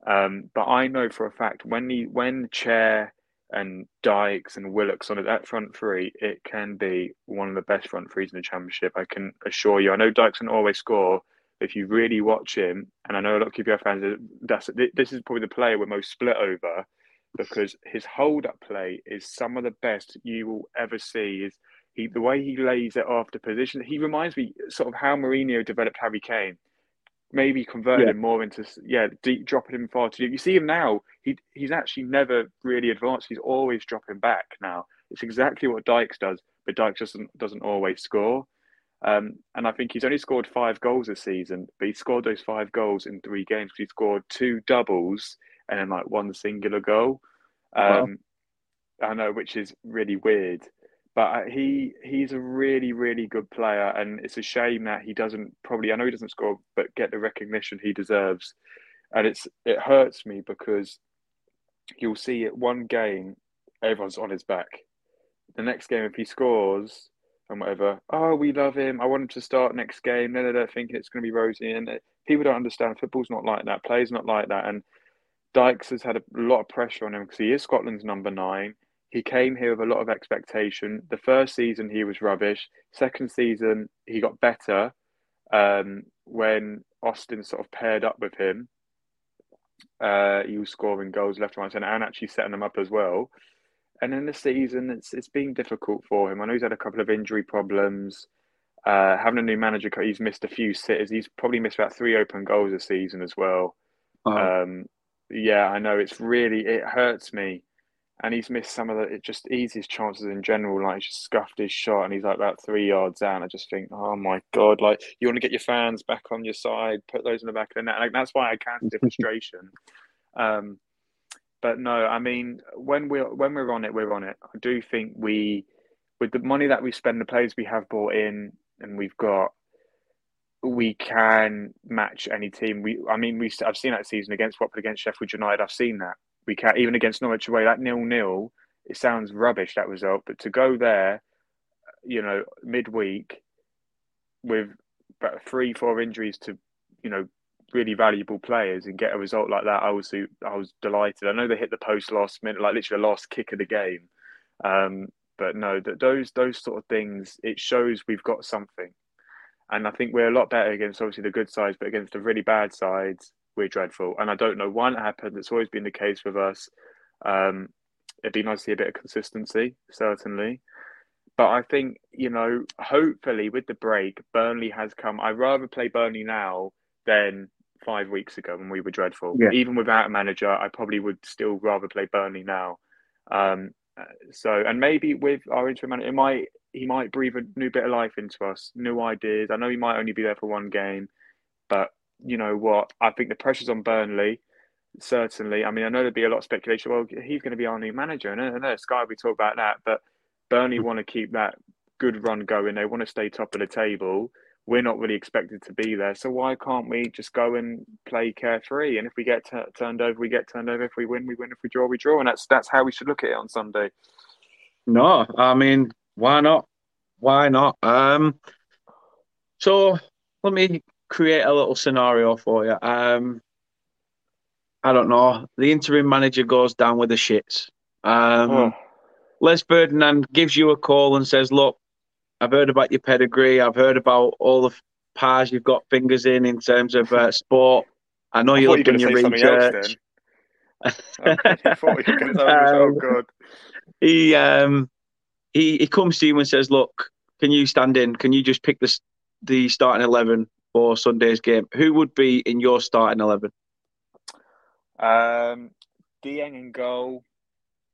Um, but I know for a fact when the when Chair and Dykes and Willocks on that front three, it can be one of the best front threes in the championship. I can assure you. I know Dykes can always score. If you really watch him, and I know a lot of QPR fans, that's this is probably the player we're most split over because his hold up play is some of the best you will ever see. Is he the way he lays it after position? He reminds me sort of how Mourinho developed Harry Kane maybe converting yeah. him more into yeah deep dropping him far too deep. You see him now; he he's actually never really advanced. He's always dropping back now. It's exactly what Dykes does, but Dykes doesn't doesn't always score. Um, and I think he's only scored five goals this season, but he scored those five goals in three games. He scored two doubles and then like one singular goal. Um, wow. I know, which is really weird. But uh, he he's a really really good player, and it's a shame that he doesn't probably. I know he doesn't score, but get the recognition he deserves. And it's it hurts me because you'll see it one game, everyone's on his back. The next game, if he scores and whatever, oh, we love him. I want him to start next game. No, no, no, thinking it's going to be rosy. And people don't understand football's not like that. Play's not like that. And Dykes has had a lot of pressure on him because he is Scotland's number nine. He came here with a lot of expectation. The first season he was rubbish. Second season he got better um, when Austin sort of paired up with him. Uh, he was scoring goals left, right, and centre and actually setting them up as well. And in the season, it's it's been difficult for him. I know he's had a couple of injury problems. Uh, having a new manager, he's missed a few sitters. He's probably missed about three open goals a season as well. Um, yeah, I know it's really it hurts me and he's missed some of the it just easiest chances in general. Like he's just scuffed his shot, and he's like about three yards out. I just think, oh my god! Like you want to get your fans back on your side, put those in the back of the net. Like that's why I can't see frustration. Um, but no, I mean when we're when we're on it, we're on it. I do think we, with the money that we spend, the players we have bought in, and we've got, we can match any team. We, I mean, we I've seen that season against Watford, against Sheffield United. I've seen that we can't even against Norwich away that nil nil. It sounds rubbish that result, but to go there, you know, midweek with about three four injuries to, you know, really valuable players and get a result like that, I was I was delighted. I know they hit the post last minute, like literally the last kick of the game. Um, but no, that those those sort of things, it shows we've got something. And I think we're a lot better against obviously the good sides, but against the really bad sides, we're dreadful. And I don't know why it happened. It's always been the case with us. Um, it'd be nice to see a bit of consistency, certainly. But I think, you know, hopefully with the break, Burnley has come. I'd rather play Burnley now than five weeks ago when we were dreadful. Yeah. Even without a manager, I probably would still rather play Burnley now. Um, so, and maybe with our interim manager, it might he might breathe a new bit of life into us, new ideas. I know he might only be there for one game, but you know what? I think the pressure's on Burnley. Certainly, I mean, I know there'd be a lot of speculation. Well, he's going to be our new manager, and I know Sky we talk about that, but Burnley want to keep that good run going. They want to stay top of the table. We're not really expected to be there, so why can't we just go and play carefree? And if we get t- turned over, we get turned over. If we win, we win. If we draw, we draw, and that's that's how we should look at it on Sunday. No, I mean, why not? Why not? Um, so let me create a little scenario for you. Um, I don't know. The interim manager goes down with the shits. Um, oh. Les Ferdinand gives you a call and says, "Look, I've heard about your pedigree. I've heard about all the pies you've got fingers in in terms of uh, sport. I know you've done your research." I thought you were to say oh, good. He um he he comes to you and says, "Look, can you stand in? Can you just pick the the starting eleven four Sunday's game, who would be in your starting eleven? Um, Dieng in goal.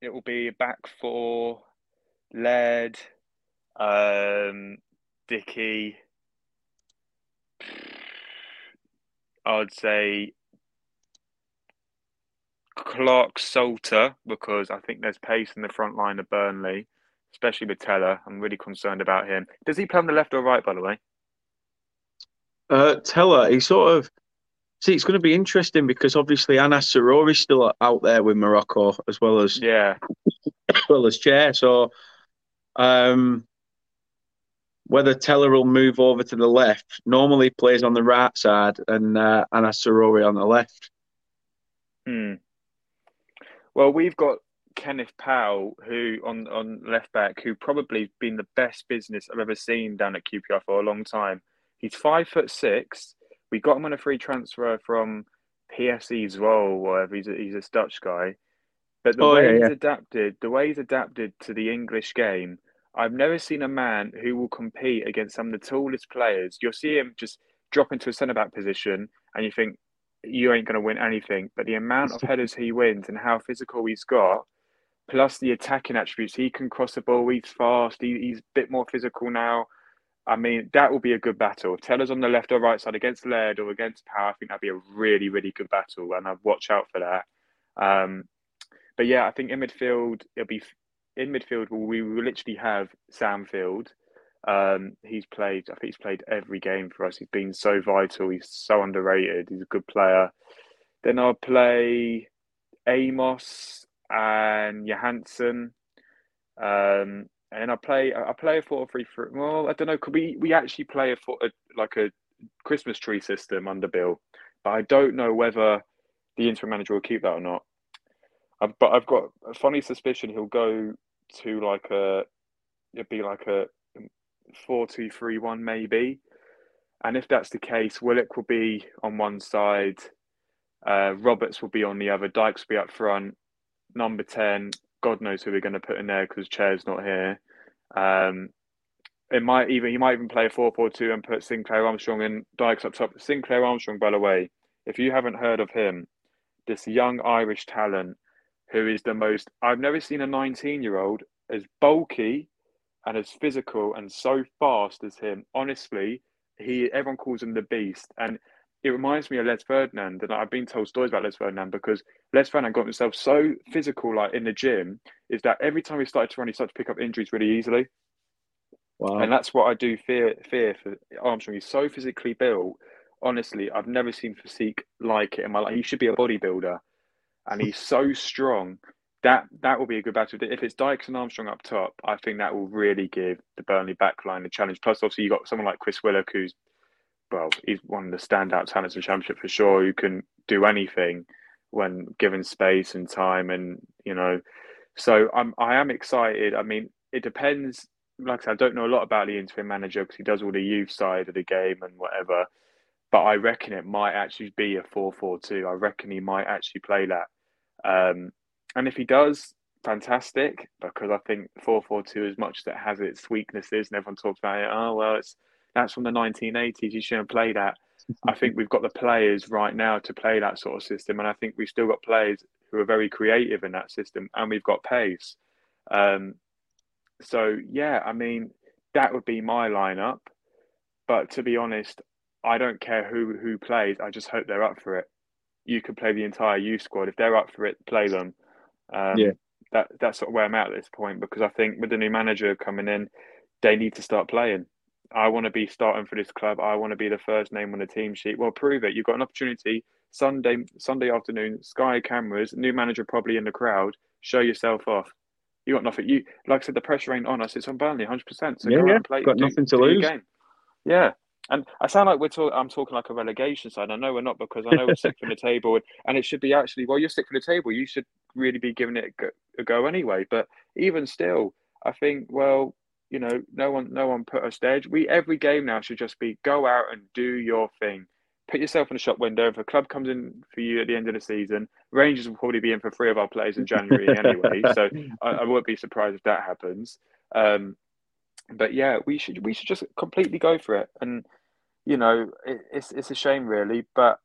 It will be a back for Laird, um, Dickie. I'd say Clarke-Salter because I think there's pace in the front line of Burnley, especially with Tella. I'm really concerned about him. Does he play on the left or right, by the way? Uh, Tella, he sort of see. It's going to be interesting because obviously Anna Anas is still out there with Morocco as well as yeah, as well as Chair. So, um, whether Tella will move over to the left, normally plays on the right side, and uh, Anas on the left. Hmm. Well, we've got Kenneth Paal, who on on left back, who probably been the best business I've ever seen down at QPR for a long time. He's five foot six. We got him on a free transfer from PEC as well, whatever. He's a, he's a Dutch guy. But the oh, way yeah, he's yeah. adapted, the way he's adapted to the English game, I've never seen a man who will compete against some of the tallest players. You'll see him just drop into a centre back position, and you think, you ain't going to win anything. But the amount of headers he wins and how physical he's got, plus the attacking attributes, he can cross the ball. He's fast. He, he's a bit more physical now. I mean, that will be a good battle. Tell us on the left or right side against Laird or against Paal. I think that'd be a really, really good battle, and I'd watch out for that. Um, but yeah, I think in midfield it'll be in midfield. We will literally have Sam Field, um, he's played. I think he's played every game for us. He's been so vital. He's so underrated. He's a good player. Then I'll play Amos and Johansen. Um, and I play. I play a four three three. Well, I don't know. Could we we actually play a, four, a like a Christmas tree system under Beale? But I don't know whether the interim manager will keep that or not. I've, but I've got a funny suspicion he'll go to like a it'd be like a four two three one maybe. And if that's the case, Willock will be on one side, uh, Roberts will be on the other, Dykes will be up front, number ten. God knows who we're going to put in there because Chair's not here. Um, it might even he might even play a four four two and put Sinclair Armstrong and Dykes up top. Sinclair Armstrong, by the way, if you haven't heard of him, this young Irish talent who is the most I've never seen a 19 year old as bulky and as physical and so fast as him. Honestly, he everyone calls him the beast, and it reminds me of Les Ferdinand. And I've been told stories about Les Ferdinand because Les Ferdinand got himself so physical, like in the gym, is that every time he started to run, he started to pick up injuries really easily. Wow. And that's what I do fear fear for Armstrong. He's so physically built. Honestly, I've never seen physique like it in my life. He should be a bodybuilder, and he's so strong that that will be a good battle. If it's Dykes and Armstrong up top, I think that will really give the Burnley backline a challenge. Plus, obviously, you have got someone like Chris Willock, who's well, he's one of the standout talents in the championship for sure. Who can do anything when given space and time, and you know. So I'm I am excited. I mean, it depends. Like I said, I don't know a lot about the interim manager because he does all the youth side of the game and whatever. But I reckon it might actually be a 4-4-2. I reckon he might actually play that. Um, and if he does, fantastic, because I think 442, as much as it has its weaknesses, and everyone talks about it, oh, well, it's that's from the 1980s, you shouldn't play that. I think we've got the players right now to play that sort of system, and I think we've still got players who are very creative in that system, and we've got pace. Um, so, yeah, I mean, that would be my lineup. But to be honest, I don't care who who plays. I just hope they're up for it. You could play the entire youth squad if they're up for it. Play them. Um, yeah, that that's sort of where I'm at at this point because I think with the new manager coming in, they need to start playing. I want to be starting for this club. I want to be the first name on the team sheet. Well, prove it. You've got an opportunity Sunday Sunday afternoon. Sky cameras, new manager probably in the crowd. Show yourself off. You got nothing. You like I said, the pressure ain't on us. It's on Burnley, hundred percent. So yeah, yeah. Play, got do, nothing to lose. Yeah, and I sound like we're talking. I'm talking like a relegation side. I know we're not because I know we're sick from the table, and, and it should be actually. Well, you're sick from the table. You should really be giving it a go, a go anyway. But even still, I think well, you know, no one, no one put us there. We every game now should just be go out and do your thing. Put yourself in the shop window. If a club comes in for you at the end of the season, Rangers will probably be in for three of our players in January anyway. So I, I wouldn't be surprised if that happens. Um, but yeah, we should we should just completely go for it. And you know, it, it's it's a shame really, but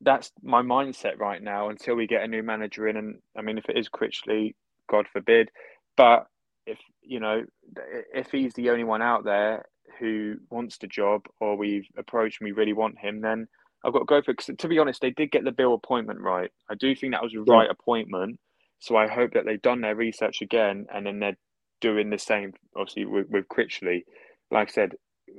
that's my mindset right now until we get a new manager in. And I mean, if it is Critchley, God forbid, but if you know, if he's the only one out there who wants the job, or we've approached and we really want him, then I've got to go for it. Because to be honest, they did get the Beale appointment right. I do think that was the right appointment. So I hope that they've done their research again, and then they're doing the same. Obviously, with, with Critchley, like I said,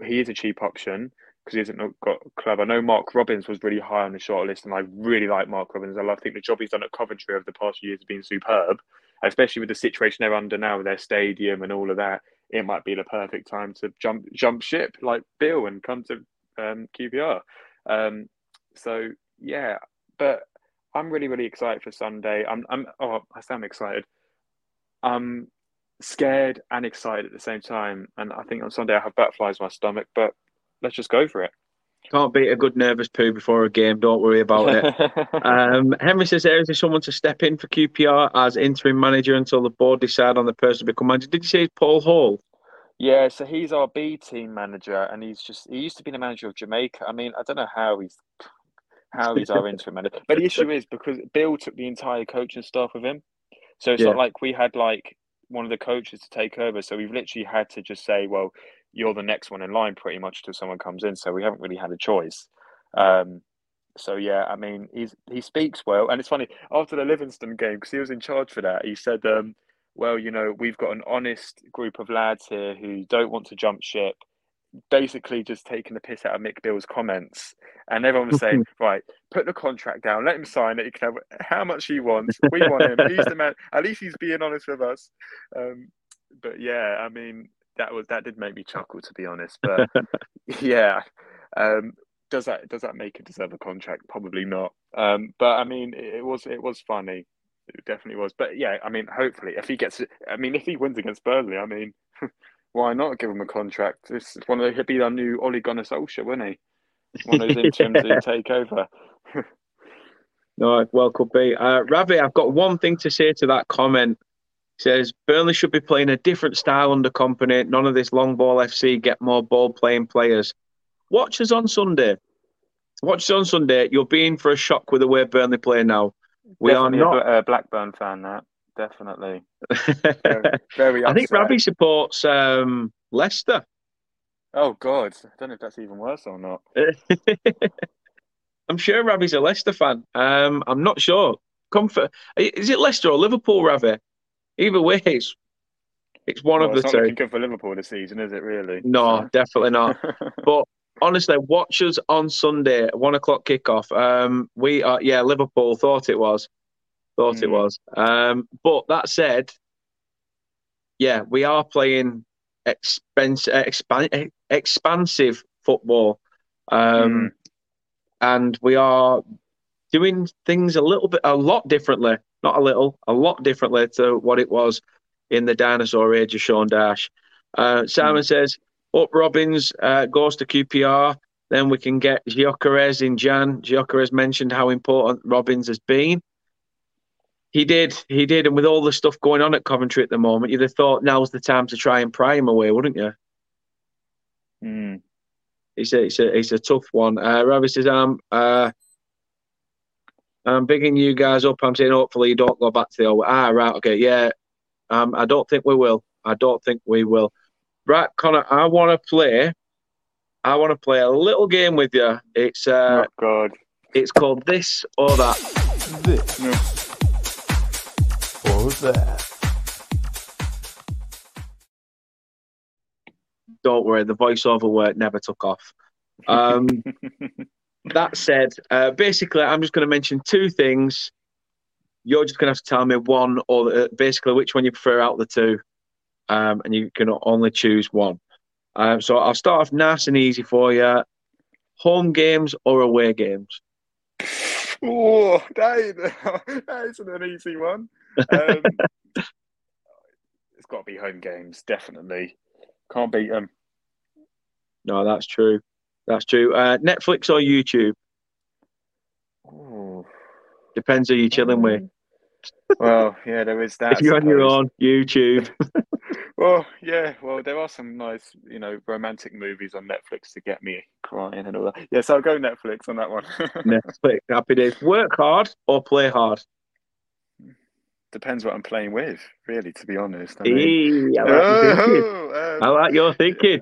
he is a cheap option because he hasn't got club. I know Mark Robins was really high on the short list, and I really like Mark Robins. I think the job he's done at Coventry over the past few years has been superb, especially with the situation they're under now with their stadium and all of that. It might be the perfect time to jump jump ship like Beale and come to um, QPR. Um, so yeah, but I'm really really excited for Sunday. I'm I'm oh I sound excited. I'm scared and excited at the same time, and I think on Sunday I have butterflies in my stomach. But let's just go for it. Can't beat a good nervous poo before a game. Don't worry about it. um, Henry says there is someone to step in for QPR as interim manager until the board decide on the person to become manager. Did you say Paul Hall? Yeah, so he's our B team manager, and he's just he used to be the manager of Jamaica. I mean, I don't know how he's how he's our interim manager, but the issue is because Beale took the entire coaching staff with him, so it's yeah. not like we had like one of the coaches to take over. So we've literally had to just say, well, you're the next one in line pretty much till someone comes in. So we haven't really had a choice. Um, so yeah, I mean, he's he speaks well, and it's funny after the Livingston game because he was in charge for that. He said, um, "Well, you know, we've got an honest group of lads here who don't want to jump ship." Basically, just taking the piss out of Mick Beale's comments, and everyone was saying, "Right, put the contract down, let him sign it. He can have how much he wants. We want him. He's the man. At least he's being honest with us." Um, but yeah, I mean, that was that did make me chuckle to be honest. But yeah, um, does that does that make it deserve a contract? Probably not. Um, but I mean, it, it, was it was funny. It definitely was. But yeah, I mean, hopefully, if he gets, I mean, if he wins against Burnley, I mean, why not give him a contract? This is one of the, he'd be our new Ole Gunnar Solskjaer, wouldn't he? One of those interims yeah. who take over. no, well, could be. Uh, Ravi, I've got one thing to say to that comment says Burnley should be playing a different style under Kompany. None of this long ball FC get more ball playing players. Watch us on Sunday. Watch us on Sunday. You'll be in for a shock with the way Burnley play now. We Definitely are not a Blackburn fan. That definitely. very, very I think Ravi supports um, Leicester. Oh God, I don't know if that's even worse or not. I'm sure Ravi's a Leicester fan. Um, I'm not sure. Comfort. Is it Leicester or Liverpool, Ravi? Either way, it's it's one well, of the it's two. Looking good for Liverpool this season, is it? Really? No, definitely not. but honestly, watch us on Sunday, one o'clock kickoff. Um, we are yeah, Liverpool thought it was, thought mm. it hmm. was. Um, but that said, yeah, we are playing expense, expan- expansive football, um, mm. and we are doing things a little bit, a lot differently not a little, a lot differently to what it was in the dinosaur age of Sean Dyche. Uh, Simon mm. says, up Robins uh, goes to QPR. Then we can get Gyökeres in Jan. Gyökeres mentioned how important Robins has been. He did, he did, and with all the stuff going on at Coventry at the moment, you'd have thought now's the time to try and pry him away, wouldn't you? Mm. It's a, it's a, it's a tough one. Uh, Ravi says, um, uh, I'm bigging you guys up. I'm saying hopefully you don't go back to the old. Ah, right, okay, yeah. Um, I don't think we will. I don't think we will. Right, Connor, I want to play. I want to play a little game with you. It's uh, oh God. It's called this or that. This or that. Don't worry, the voiceover work never took off. Um, that said, uh, basically, I'm just going to mention two things. You're just going to have to tell me one or the, basically which one you prefer out of the two, um, and you can only choose one. Um, so I'll start off nice and easy for you. Home games or away games? Oh, that, is, that isn't an easy one. Um, it's got to be home games, definitely. Can't beat them. No, that's true. That's true. Uh, Netflix or YouTube? Ooh. Depends who you're chilling with. Well, yeah, there is that. if you're on your own, YouTube. Well, yeah. Well, there are some nice, you know, romantic movies on Netflix to get me crying and all that. Yes, I'll go Netflix on that one. Netflix, happy days. Work hard or play hard? Depends what I'm playing with, really. To be honest. I mean, Eee, I, like your thinking. Oh, I um, like your thinking.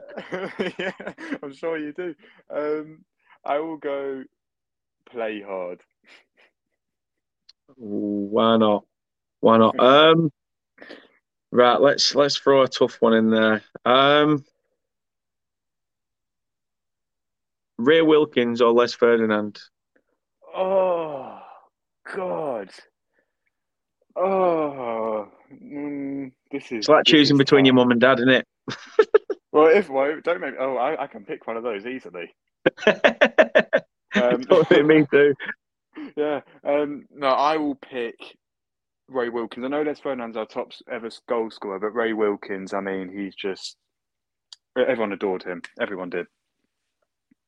yeah, I'm sure you do. Um, I will go play hard. Why not? Why not? Um, right. Let's let's throw a tough one in there. Um, Ray Wilkins or Les Ferdinand? Oh God. Oh, mm, this is. It's like choosing between your mum and dad, isn't it? Well, if well, don't make. Oh, I, I can pick one of those easily. Um, me too. Yeah. Um, no, I will pick Ray Wilkins. I know Les Ferdinand's our top ever goal scorer, but Ray Wilkins, I mean, he's just everyone adored him. Everyone did.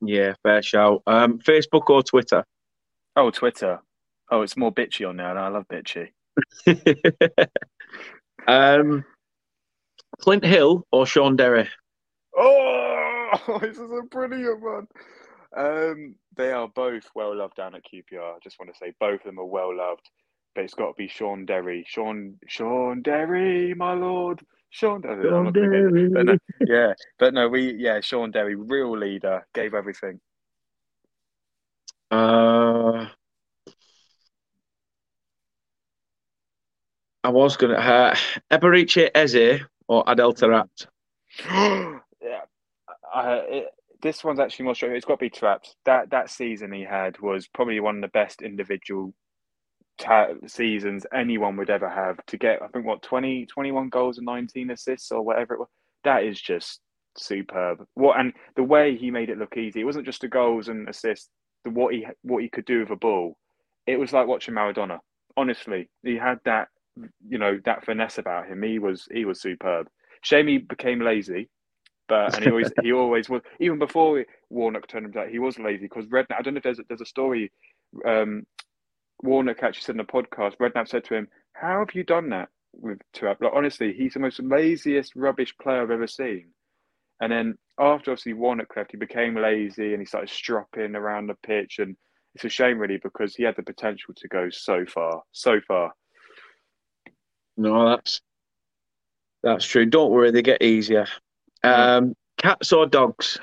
Yeah, fair shout. Um, Facebook or Twitter? Oh, Twitter. Oh, it's more bitchy on there, and I love bitchy. um, Clint Hill or Shaun Derry? Oh, this is a brilliant one. Um, they are both well loved down at QPR. I just want to say both of them are well loved, but it's got to be Shaun Derry. Sean, Shaun Derry, my lord. Shaun Derry. I'm not gonna get it. But no, yeah, but no, we yeah, Shaun Derry, real leader, gave everything. Uh, I was gonna uh, Eberechi Eze or Adel Taarabt. yeah, it, this one's actually more straight. It's got to be Taarabt. That that season he had was probably one of the best individual ta- seasons anyone would ever have. To get, I think, what 20, 21 goals and nineteen assists or whatever it was. That is just superb. What and the way he made it look easy. It wasn't just the goals and assists. The what he what he could do with a ball. It was like watching Maradona. Honestly, he had that you know that finesse about him. He was he was superb. Shame he became lazy, but and he always he always was. Even before Warnock turned him down, he was lazy because Redknapp. I don't know if there's a, there's a story. Um, Warnock actually said in a podcast. Redknapp said to him, "How have you done that with Taarabt? Like honestly, he's the most laziest rubbish player I've ever seen." And then after obviously Warnock left, he became lazy and he started stropping around the pitch. And it's a shame really because he had the potential to go so far, so far. No, that's that's true. Don't worry, they get easier. Um, cats or dogs?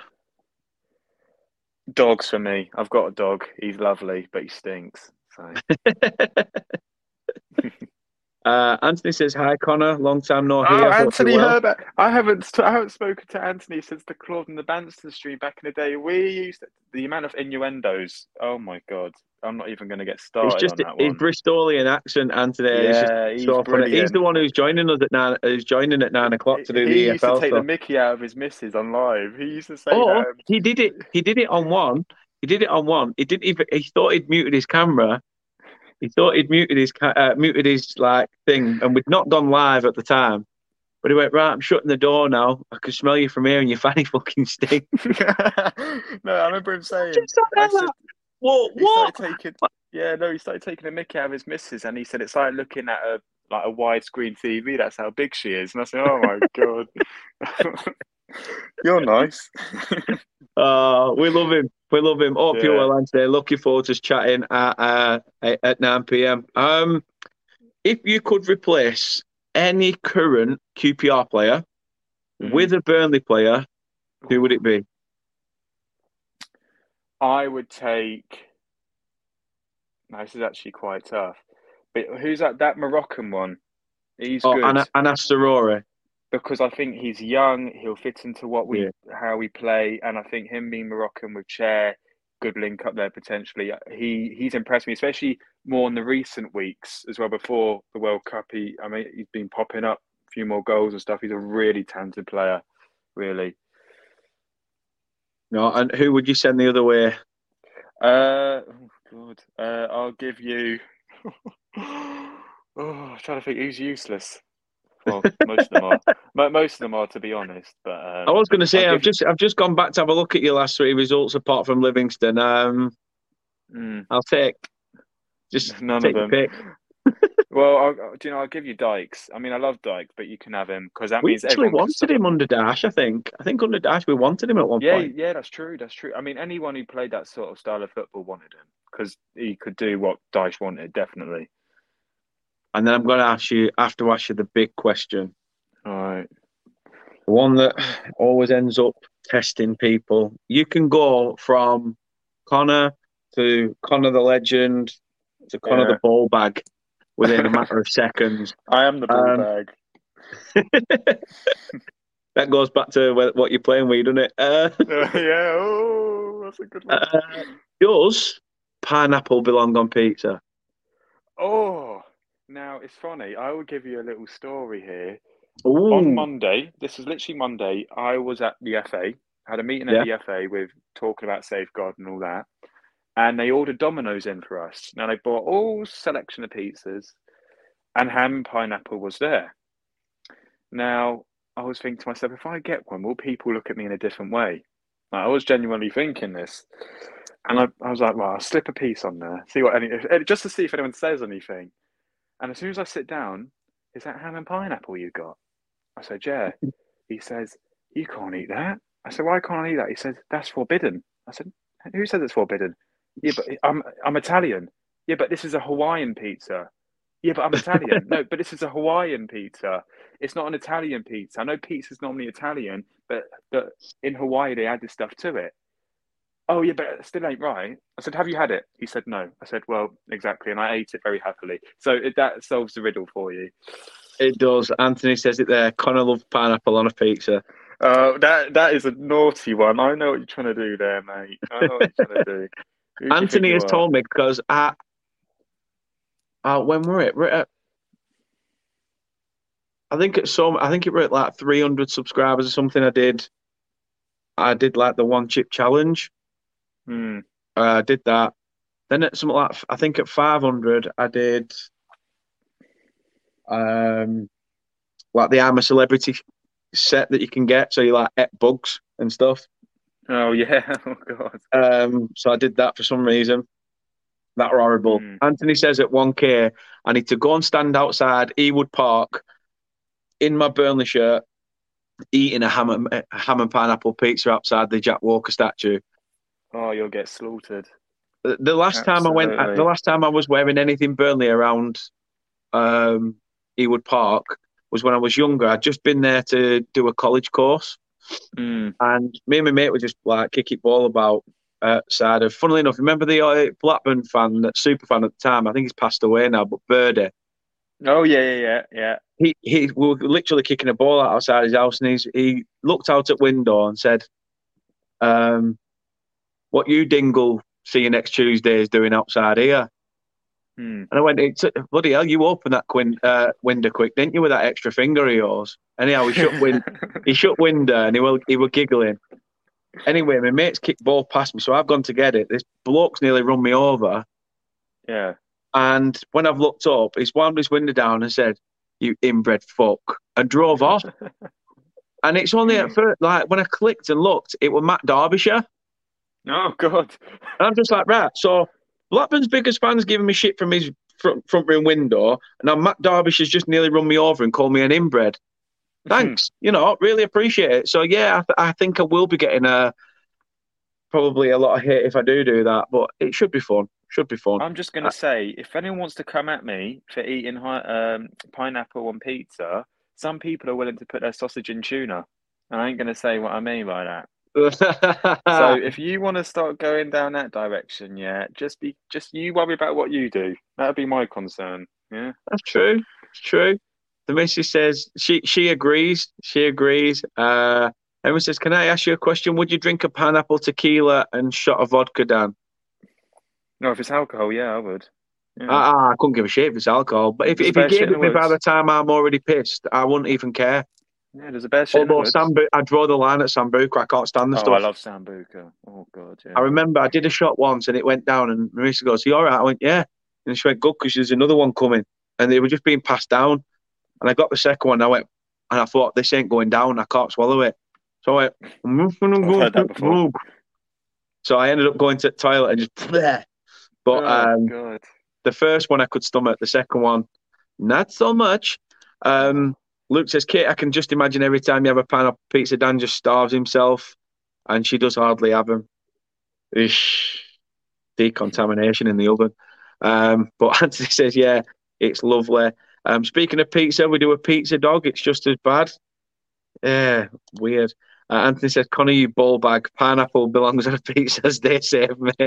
Dogs for me. I've got a dog. He's lovely, but he stinks. So Uh, Anthony says hi, Connor. Long time no Oh, hear. Hope Anthony. Herbert. I haven't I haven't spoken to Anthony since the Claude and the Banster stream back in the day. We used the amount of innuendos. Oh my god. I'm not even going to get started It's just on that his. Bristolian accent, Anthony. Yeah, he's so. He's the one who's joining us at nine. Who's joining at nine o'clock to do he the used to EFL take the. Mickey out of his missus on live. He used to say Oh, that. he did it. He did it on one. He did it on one. He didn't even. He thought he'd muted his camera. He thought he'd muted his uh, muted his like thing, and we'd not gone live at the time. But he went right. I'm shutting the door now. I can smell you from here, and your fanny fucking stink. no, I remember him saying. I said, What? What? taking yeah no he started taking a mickey out of his missus and he said it's like looking at a like a widescreen tv that's how big she is and i said oh my god you're nice Uh, we love him. We love him. You're Yeah. well, Anthony. Looking forward to chatting at uh, at 9 p.m. Um, if you could replace any current QPR player Mhm. with a Burnley player, who would it be? i would take no, this is actually quite tough but who's that that moroccan one he's Oh, good Ana- Anas Zaroury. Because I think he's young. He'll fit into what we Yeah. how we play, and I think him being Moroccan with Chair, good link up there potentially. He he's impressed me, especially more in the recent weeks as well. Before the World Cup, he I mean he's been popping up a few more goals and stuff. He's a really talented player, really. No, and who would you send the other way? Uh, oh God, uh, I'll give you. oh, I'm trying to think who's useless. Well, most of them are. Mo- Most of them are, to be honest. But um, I was going to say I'll I've just I've just gone back to have a look at your last three results apart from Livingston. Um, mm, I'll take just none take of them. pick. Well, I'll, do you know? I'll give you Dykes. I mean, I love Dykes, but you can have him because that We means actually wanted him under Dyche. I think. I think under Dyche we wanted him at one Yeah, point. yeah, that's true. That's true. I mean, anyone who played that sort of style of football wanted him because he could do what Dyche wanted. Definitely. And then I'm going to ask you. I have to ask you the big question, All right. the one that always ends up testing people. You can go from Connor to Connor the legend to Connor Yeah. the ball bag within a matter of seconds. I am the ball Um, bag. That goes back to what you're playing with, doesn't it? Uh, yeah. Oh, that's a good one. uh, does pineapple belong on pizza? Oh, now it's funny. I will give you a little story here. Ooh. On Monday, this was literally Monday, I was at the FA, had a meeting at the FA with talking about safeguard and all that. And they ordered Domino's in for us. Now they bought all selection of pizzas and ham and pineapple was there. Now I was thinking to myself, if I get one, will people look at me in a different way? Like, I was genuinely thinking this. And I, I was like, well, I'll slip a piece on there, see what any, if- eh, just to see if anyone says anything. And as soon as I sit down, is that ham and pineapple you got? I said, yeah. He says, you can't eat that. I said, why can't I eat that? He says, that's forbidden. I said, who says it's forbidden? Yeah, but I'm, I'm Italian. Yeah, but this is a Hawaiian pizza. Yeah, but I'm Italian. no, but this is a Hawaiian pizza. It's not an Italian pizza. I know pizza's normally Italian, but, but in Hawaii they add this stuff to it. Oh, yeah, but it still ain't right. I said, have you had it? He said, no. I said, well, exactly. And I ate it very happily. So it, that solves the riddle for you. It does. Anthony says it there. Connor loves pineapple on a pizza. Uh, that that is a naughty one. I know what you're trying to do there, mate. I know what you're trying to do. Anthony has are? told me because I, uh, when were it? we're at, I think it's some, I think it were at like 300 subscribers or something. I did, I did like the one chip challenge. Hmm. Uh, I did that. Then at something like, I think at 500, I did, um, like the I'm a Celebrity set that you can get. So you like et bugs and stuff. Oh yeah. Oh god. Um, so I did that for some reason. That were horrible. Mm. Anthony says at 1K, I need to go and stand outside Ewood Park in my Burnley shirt, eating a ham and, a ham and pineapple pizza outside the Jack Walker statue. Oh, you'll get slaughtered. The, last time I went, the last time I was wearing anything Burnley around um, Ewood Park was when I was younger. I'd just been there to do a college course. Hmm. and me and my mate were just like kick it ball about outside of. Funnily enough, remember the uh, Blackburn fan, that super fan at the time? I think he's passed away now, but Birdie. Oh yeah, yeah, yeah, yeah. He he we were literally kicking a ball out outside his house, and he's he looked out at window and said, "Um, what you dingle see you next Tuesday is doing outside here." Hmm. And I went, it's, "Bloody hell, you opened that quin- uh, window quick, didn't you, with that extra finger of yours?" Anyhow, he shut win- he shut window and he were he were giggling. Anyway, my mate's kicked ball past me, so I've gone to get it. This bloke's nearly run me over, yeah. and when I've looked up, he's wound his window down and said, "You inbred fuck," and drove off. and it's only at first, like when I clicked and looked, it was Matt Derbyshire, Oh god. and I'm just like, right. So Blackburn's biggest fan's giving me shit from his front, front room window, and now Matt Derbyshire's just nearly run me over and called me an inbred. thanks. You know, really appreciate it. So yeah, I, th- I think I will be getting a probably a lot of hate if I do do that, but it should be fun. Should be fun. I'm just gonna say, if anyone wants to come at me for eating hi- um, pineapple on pizza, some people are willing to put their sausage in tuna. And I ain't gonna say what I mean by that. So if you want to start going down that direction, yeah, just be just you worry about what you do. That'd be my concern. Yeah. That's true. It's true. The missus says she she agrees. She agrees. Uh, Emma says, "Can I ask you a question? Would you drink a pineapple tequila and shot of vodka, Dan?" No, if it's alcohol, yeah, I would. Yeah. Ah, I couldn't give a shit if it's alcohol. But if, if you gave it me by the time I'm already pissed, I wouldn't even care. Yeah, there's a bear shit in the Although. Sambu, I draw the line at Sambuca. I can't stand the Oh, stuff. I love Sambuca. Oh god, yeah. I remember I did a shot once and it went down, and Marisa goes, "You all right?" I went, "Yeah," and she went, "Good," because there's another one coming, and they were just being passed down. And I got the second one. And I went, and I thought, "This ain't going down. I can't swallow it." So I went, "I'm just gonna I've go heard that before. So I ended up going to the toilet and just. Bleh. But oh um, god. the first one I could stomach. The second one, not so much. Um, Luke says, Kate, I can just imagine every time you have a pan of pizza, Dan just starves himself, and she does hardly have him. Ish, decontamination in the oven. Um, but Anthony says, yeah, it's lovely. Um, speaking of pizza, we do a pizza dog. It's just as bad. Yeah, weird. Uh, Anthony says, Connor, you ball bag. Pineapple belongs on a pizza, they save me.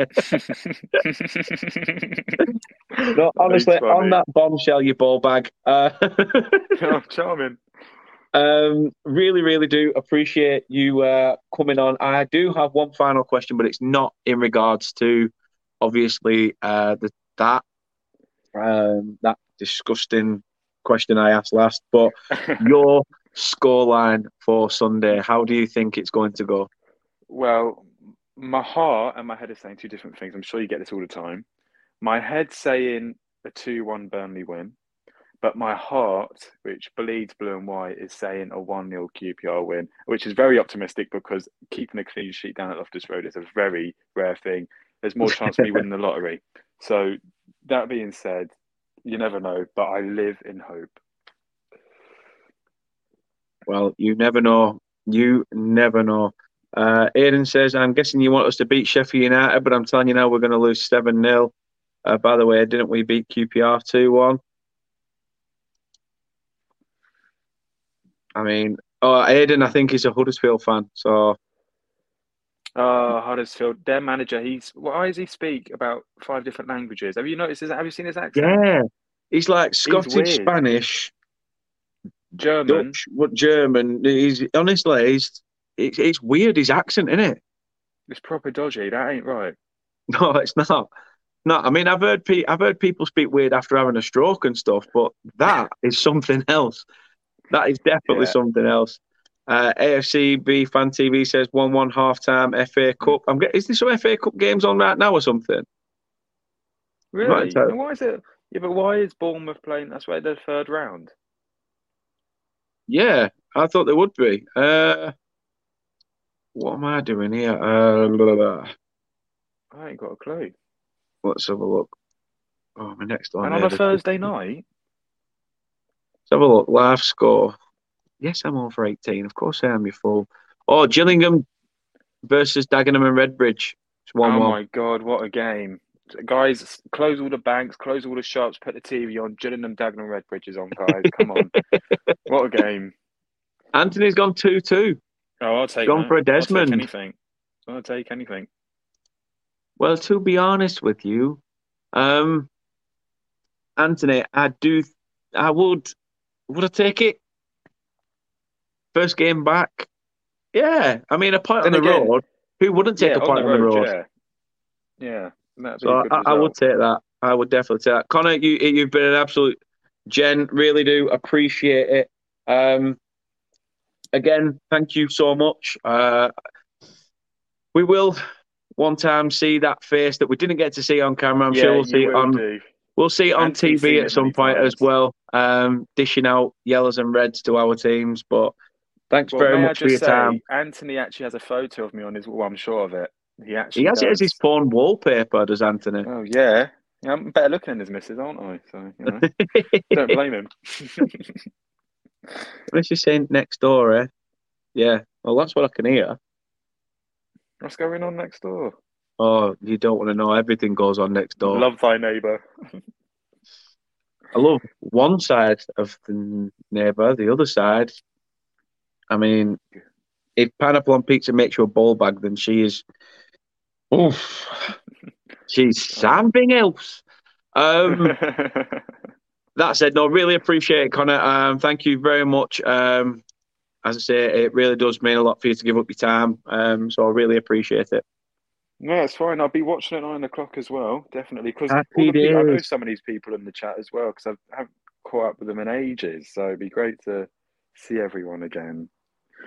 no, honestly, on that bombshell, you ball bag. Uh, oh, charming. Um, really, really do appreciate you uh, coming on. I do have one final question, but it's not in regards to obviously uh, the, that um, that disgusting question I asked last. But your scoreline for Sunday, how do you think it's going to go? Well, my heart and my head are saying two different things. I'm sure you get this all the time. My head saying a 2 1 Burnley win, but my heart, which bleeds blue and white, is saying a 1 0 QPR win, which is very optimistic because keeping a clean sheet down at Loftus Road is a very rare thing. There's more chance of me winning the lottery. So, that being said, you never know, but I live in hope. Well, you never know. You never know. Uh, Aiden says, I'm guessing you want us to beat Sheffield United, but I'm telling you now we're going to lose 7 0. Uh, by the way, didn't we beat QPR 2 1? I mean, oh, Aiden, I think he's a Huddersfield fan. So. Oh, Huddersfield, their manager. He's why does he speak about five different languages? Have you noticed? Have you seen his accent? Yeah, he's like Scottish, he's Spanish, German, Dutch, what German? He's honestly, he's it's, it's weird his accent, isn't it? It's proper dodgy. That ain't right. No, it's not. No, I mean I've heard pe- I've heard people speak weird after having a stroke and stuff, but that is something else. That is definitely yeah. something else. Uh, B Fan TV says one one half time FA Cup. I'm getting is there some FA Cup games on right now or something? Really? why is it? Yeah, but why is Bournemouth playing? That's why the third round. Yeah, I thought there would be. Uh, what am I doing here? Uh, blah, blah. I ain't got a clue. Let's have a look. Oh, my next one. And on a Thursday night? Let's have a look. Live score. Yes, I'm on for 18. Of course I am, you fool. Oh, Gillingham versus Dagenham and Redbridge. It's 1 1. Oh, my God, what a game. Guys, close all the banks, close all the shops, put the TV on. Gillingham, Dagenham, Redbridge is on, guys. Come on. what a game. Anthony's gone 2 2. Oh, I'll take Gone that. for a Desmond. I'll take anything. I'll take anything. Well, to be honest with you, um, Anthony, I do, I would, would I take it? First game back, yeah. I mean, a point then on the again, road. Who wouldn't take yeah, a point on the road? On the road? Yeah, yeah. So I, I, would take that. I would definitely take that. Connor, you you've been an absolute gen. Really do appreciate it. Um, again, thank you so much. Uh, we will one time see that face that we didn't get to see on camera. I'm yeah, sure we'll see it on. Do. We'll see it on TV at some point times. as well, um, dishing out yellows and reds to our teams. But thanks well, very much for your say, time. Anthony actually has a photo of me on his. Well, I'm sure of it. He actually he has does. it as his phone wallpaper. Does Anthony? Oh yeah, yeah I'm better looking than his missus, aren't I? So you know, don't blame him. Unless you're saying next door, eh? Yeah. Well, that's what I can hear. What's going on next door? Oh, you don't want to know. Everything goes on next door. Love thy neighbour. I love one side of the neighbour. The other side, I mean, if pineapple on pizza makes you a ball bag, then she is. Oof, she's something else. Um, that said, no, really appreciate it, Connor. Um, thank you very much. Um, as I say, it really does mean a lot for you to give up your time. Um, so I really appreciate it. No, it's fine. I'll be watching at nine o'clock as well, definitely. Because I know some of these people in the chat as well, because I haven't caught up with them in ages. So it'd be great to see everyone again.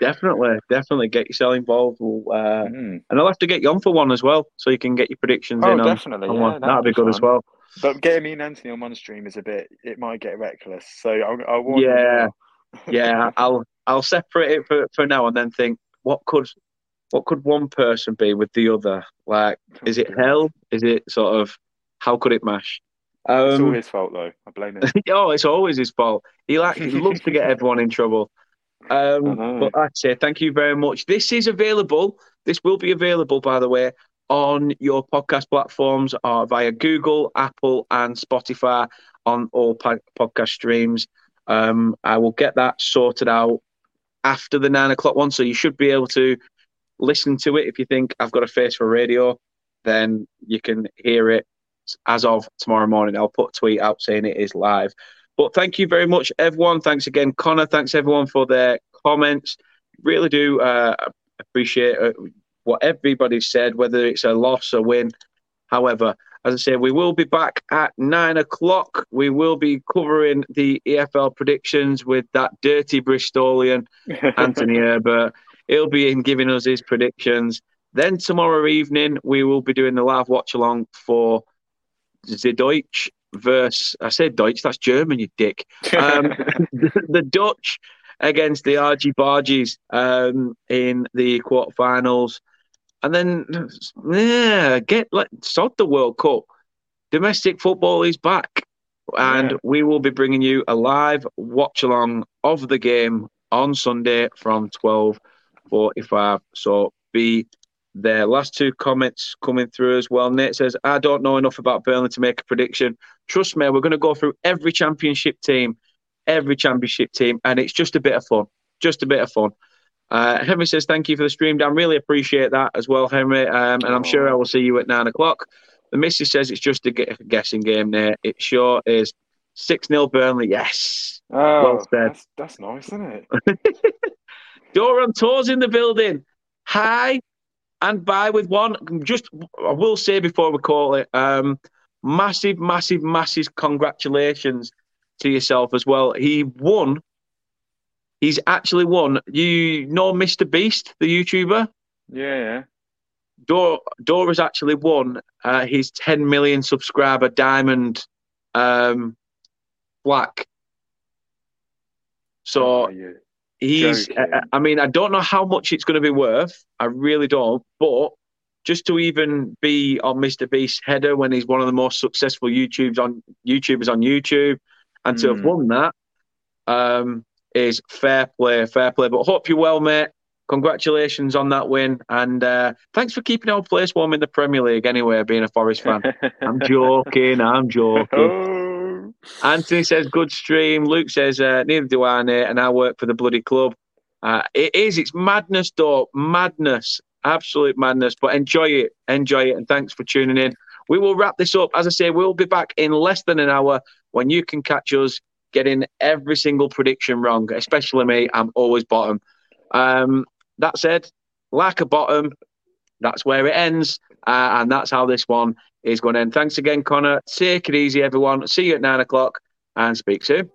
Definitely, definitely get yourself involved. We'll, uh, mm. And I'll have to get you on for one as well, so you can get your predictions oh, in. On, definitely, on yeah, one. That'd, be, good fun. as well. But getting me and Anthony on one stream is a bit. It might get reckless. So I'll, I'll warn yeah, you. yeah. I'll I'll separate it for, for now and then think what could what could one person be with the other? Like, is it hell? Is it sort of how could it mash? Um, it's all Um, his fault, though. I blame him. oh, it's always his fault. He like he loves to get everyone in trouble. Um, I but I'd say thank you very much. This is available. This will be available, by the way, on your podcast platforms or via Google, Apple, and Spotify on all po- podcast streams. Um, I will get that sorted out after the nine o'clock one, so you should be able to listen to it. If you think I've got a face for radio, then you can hear it as of tomorrow morning. I'll put a tweet out saying it is live. But thank you very much, everyone. Thanks again, Connor. Thanks everyone for their comments. Really do uh, appreciate uh, what everybody said, whether it's a loss or win. However, as I say, we will be back at nine o'clock. We will be covering the EFL predictions with that dirty Bristolian, Anthony Herbert. He'll be in giving us his predictions. Then tomorrow evening, we will be doing the live watch along for the Deutsch versus, I said Deutsch, that's German, you dick. Um, the Dutch against the RG Bargies um, in the quarterfinals. And then, yeah, get like sod the World Cup. Domestic football is back, and Yeah. we will be bringing you a live watch along of the game on Sunday from twelve forty-five. So be there. Last two comments coming through as well. Nate says, "I don't know enough about Burnley to make a prediction. Trust me, we're going to go through every championship team, every championship team, and it's just a bit of fun. Just a bit of fun." Uh, Henry says, Thank you for the stream, Dan. Really appreciate that as well, Henry. Um, and I'm sure I will see you at nine o'clock. The missus says it's just a guessing game there. It sure is. 6 0 Burnley. Yes. Oh, said. That's, that's nice, isn't it? On tours in the building. Hi and bye with one. Just, I will say before we call it, um, massive, massive, massive congratulations to yourself as well. He won. He's actually won. You know Mr. Beast, the YouTuber? Yeah, yeah. Dor Dora's actually won uh, his 10 million subscriber diamond um, black. So Oh, he's. I, I mean, I don't know how much it's going to be worth. I really don't. But just to even be on Mr. Beast's header when he's one of the most successful YouTubes on YouTubers on YouTube, and to have Mm. won that um, is fair play, fair play. But hope you're well, mate. Congratulations on that win, and uh, thanks for keeping our place warm in the Premier League. Anyway, being a Forest fan, I'm joking. I'm joking. oh. Anthony says good stream. Luke says uh, neither do I, Nate, and I work for the bloody club. Uh, it is. It's madness, though. Madness. Absolute madness. But enjoy it. Enjoy it. And thanks for tuning in. We will wrap this up. As I say, we'll be back in less than an hour when you can catch us getting every single prediction wrong, especially me. I'm always bottom. Um, that said, like a bottom, that's where it ends. Uh, and that's how this one is going to end. Thanks again, Connor. Take it easy, everyone. See you at nine o'clock and speak soon.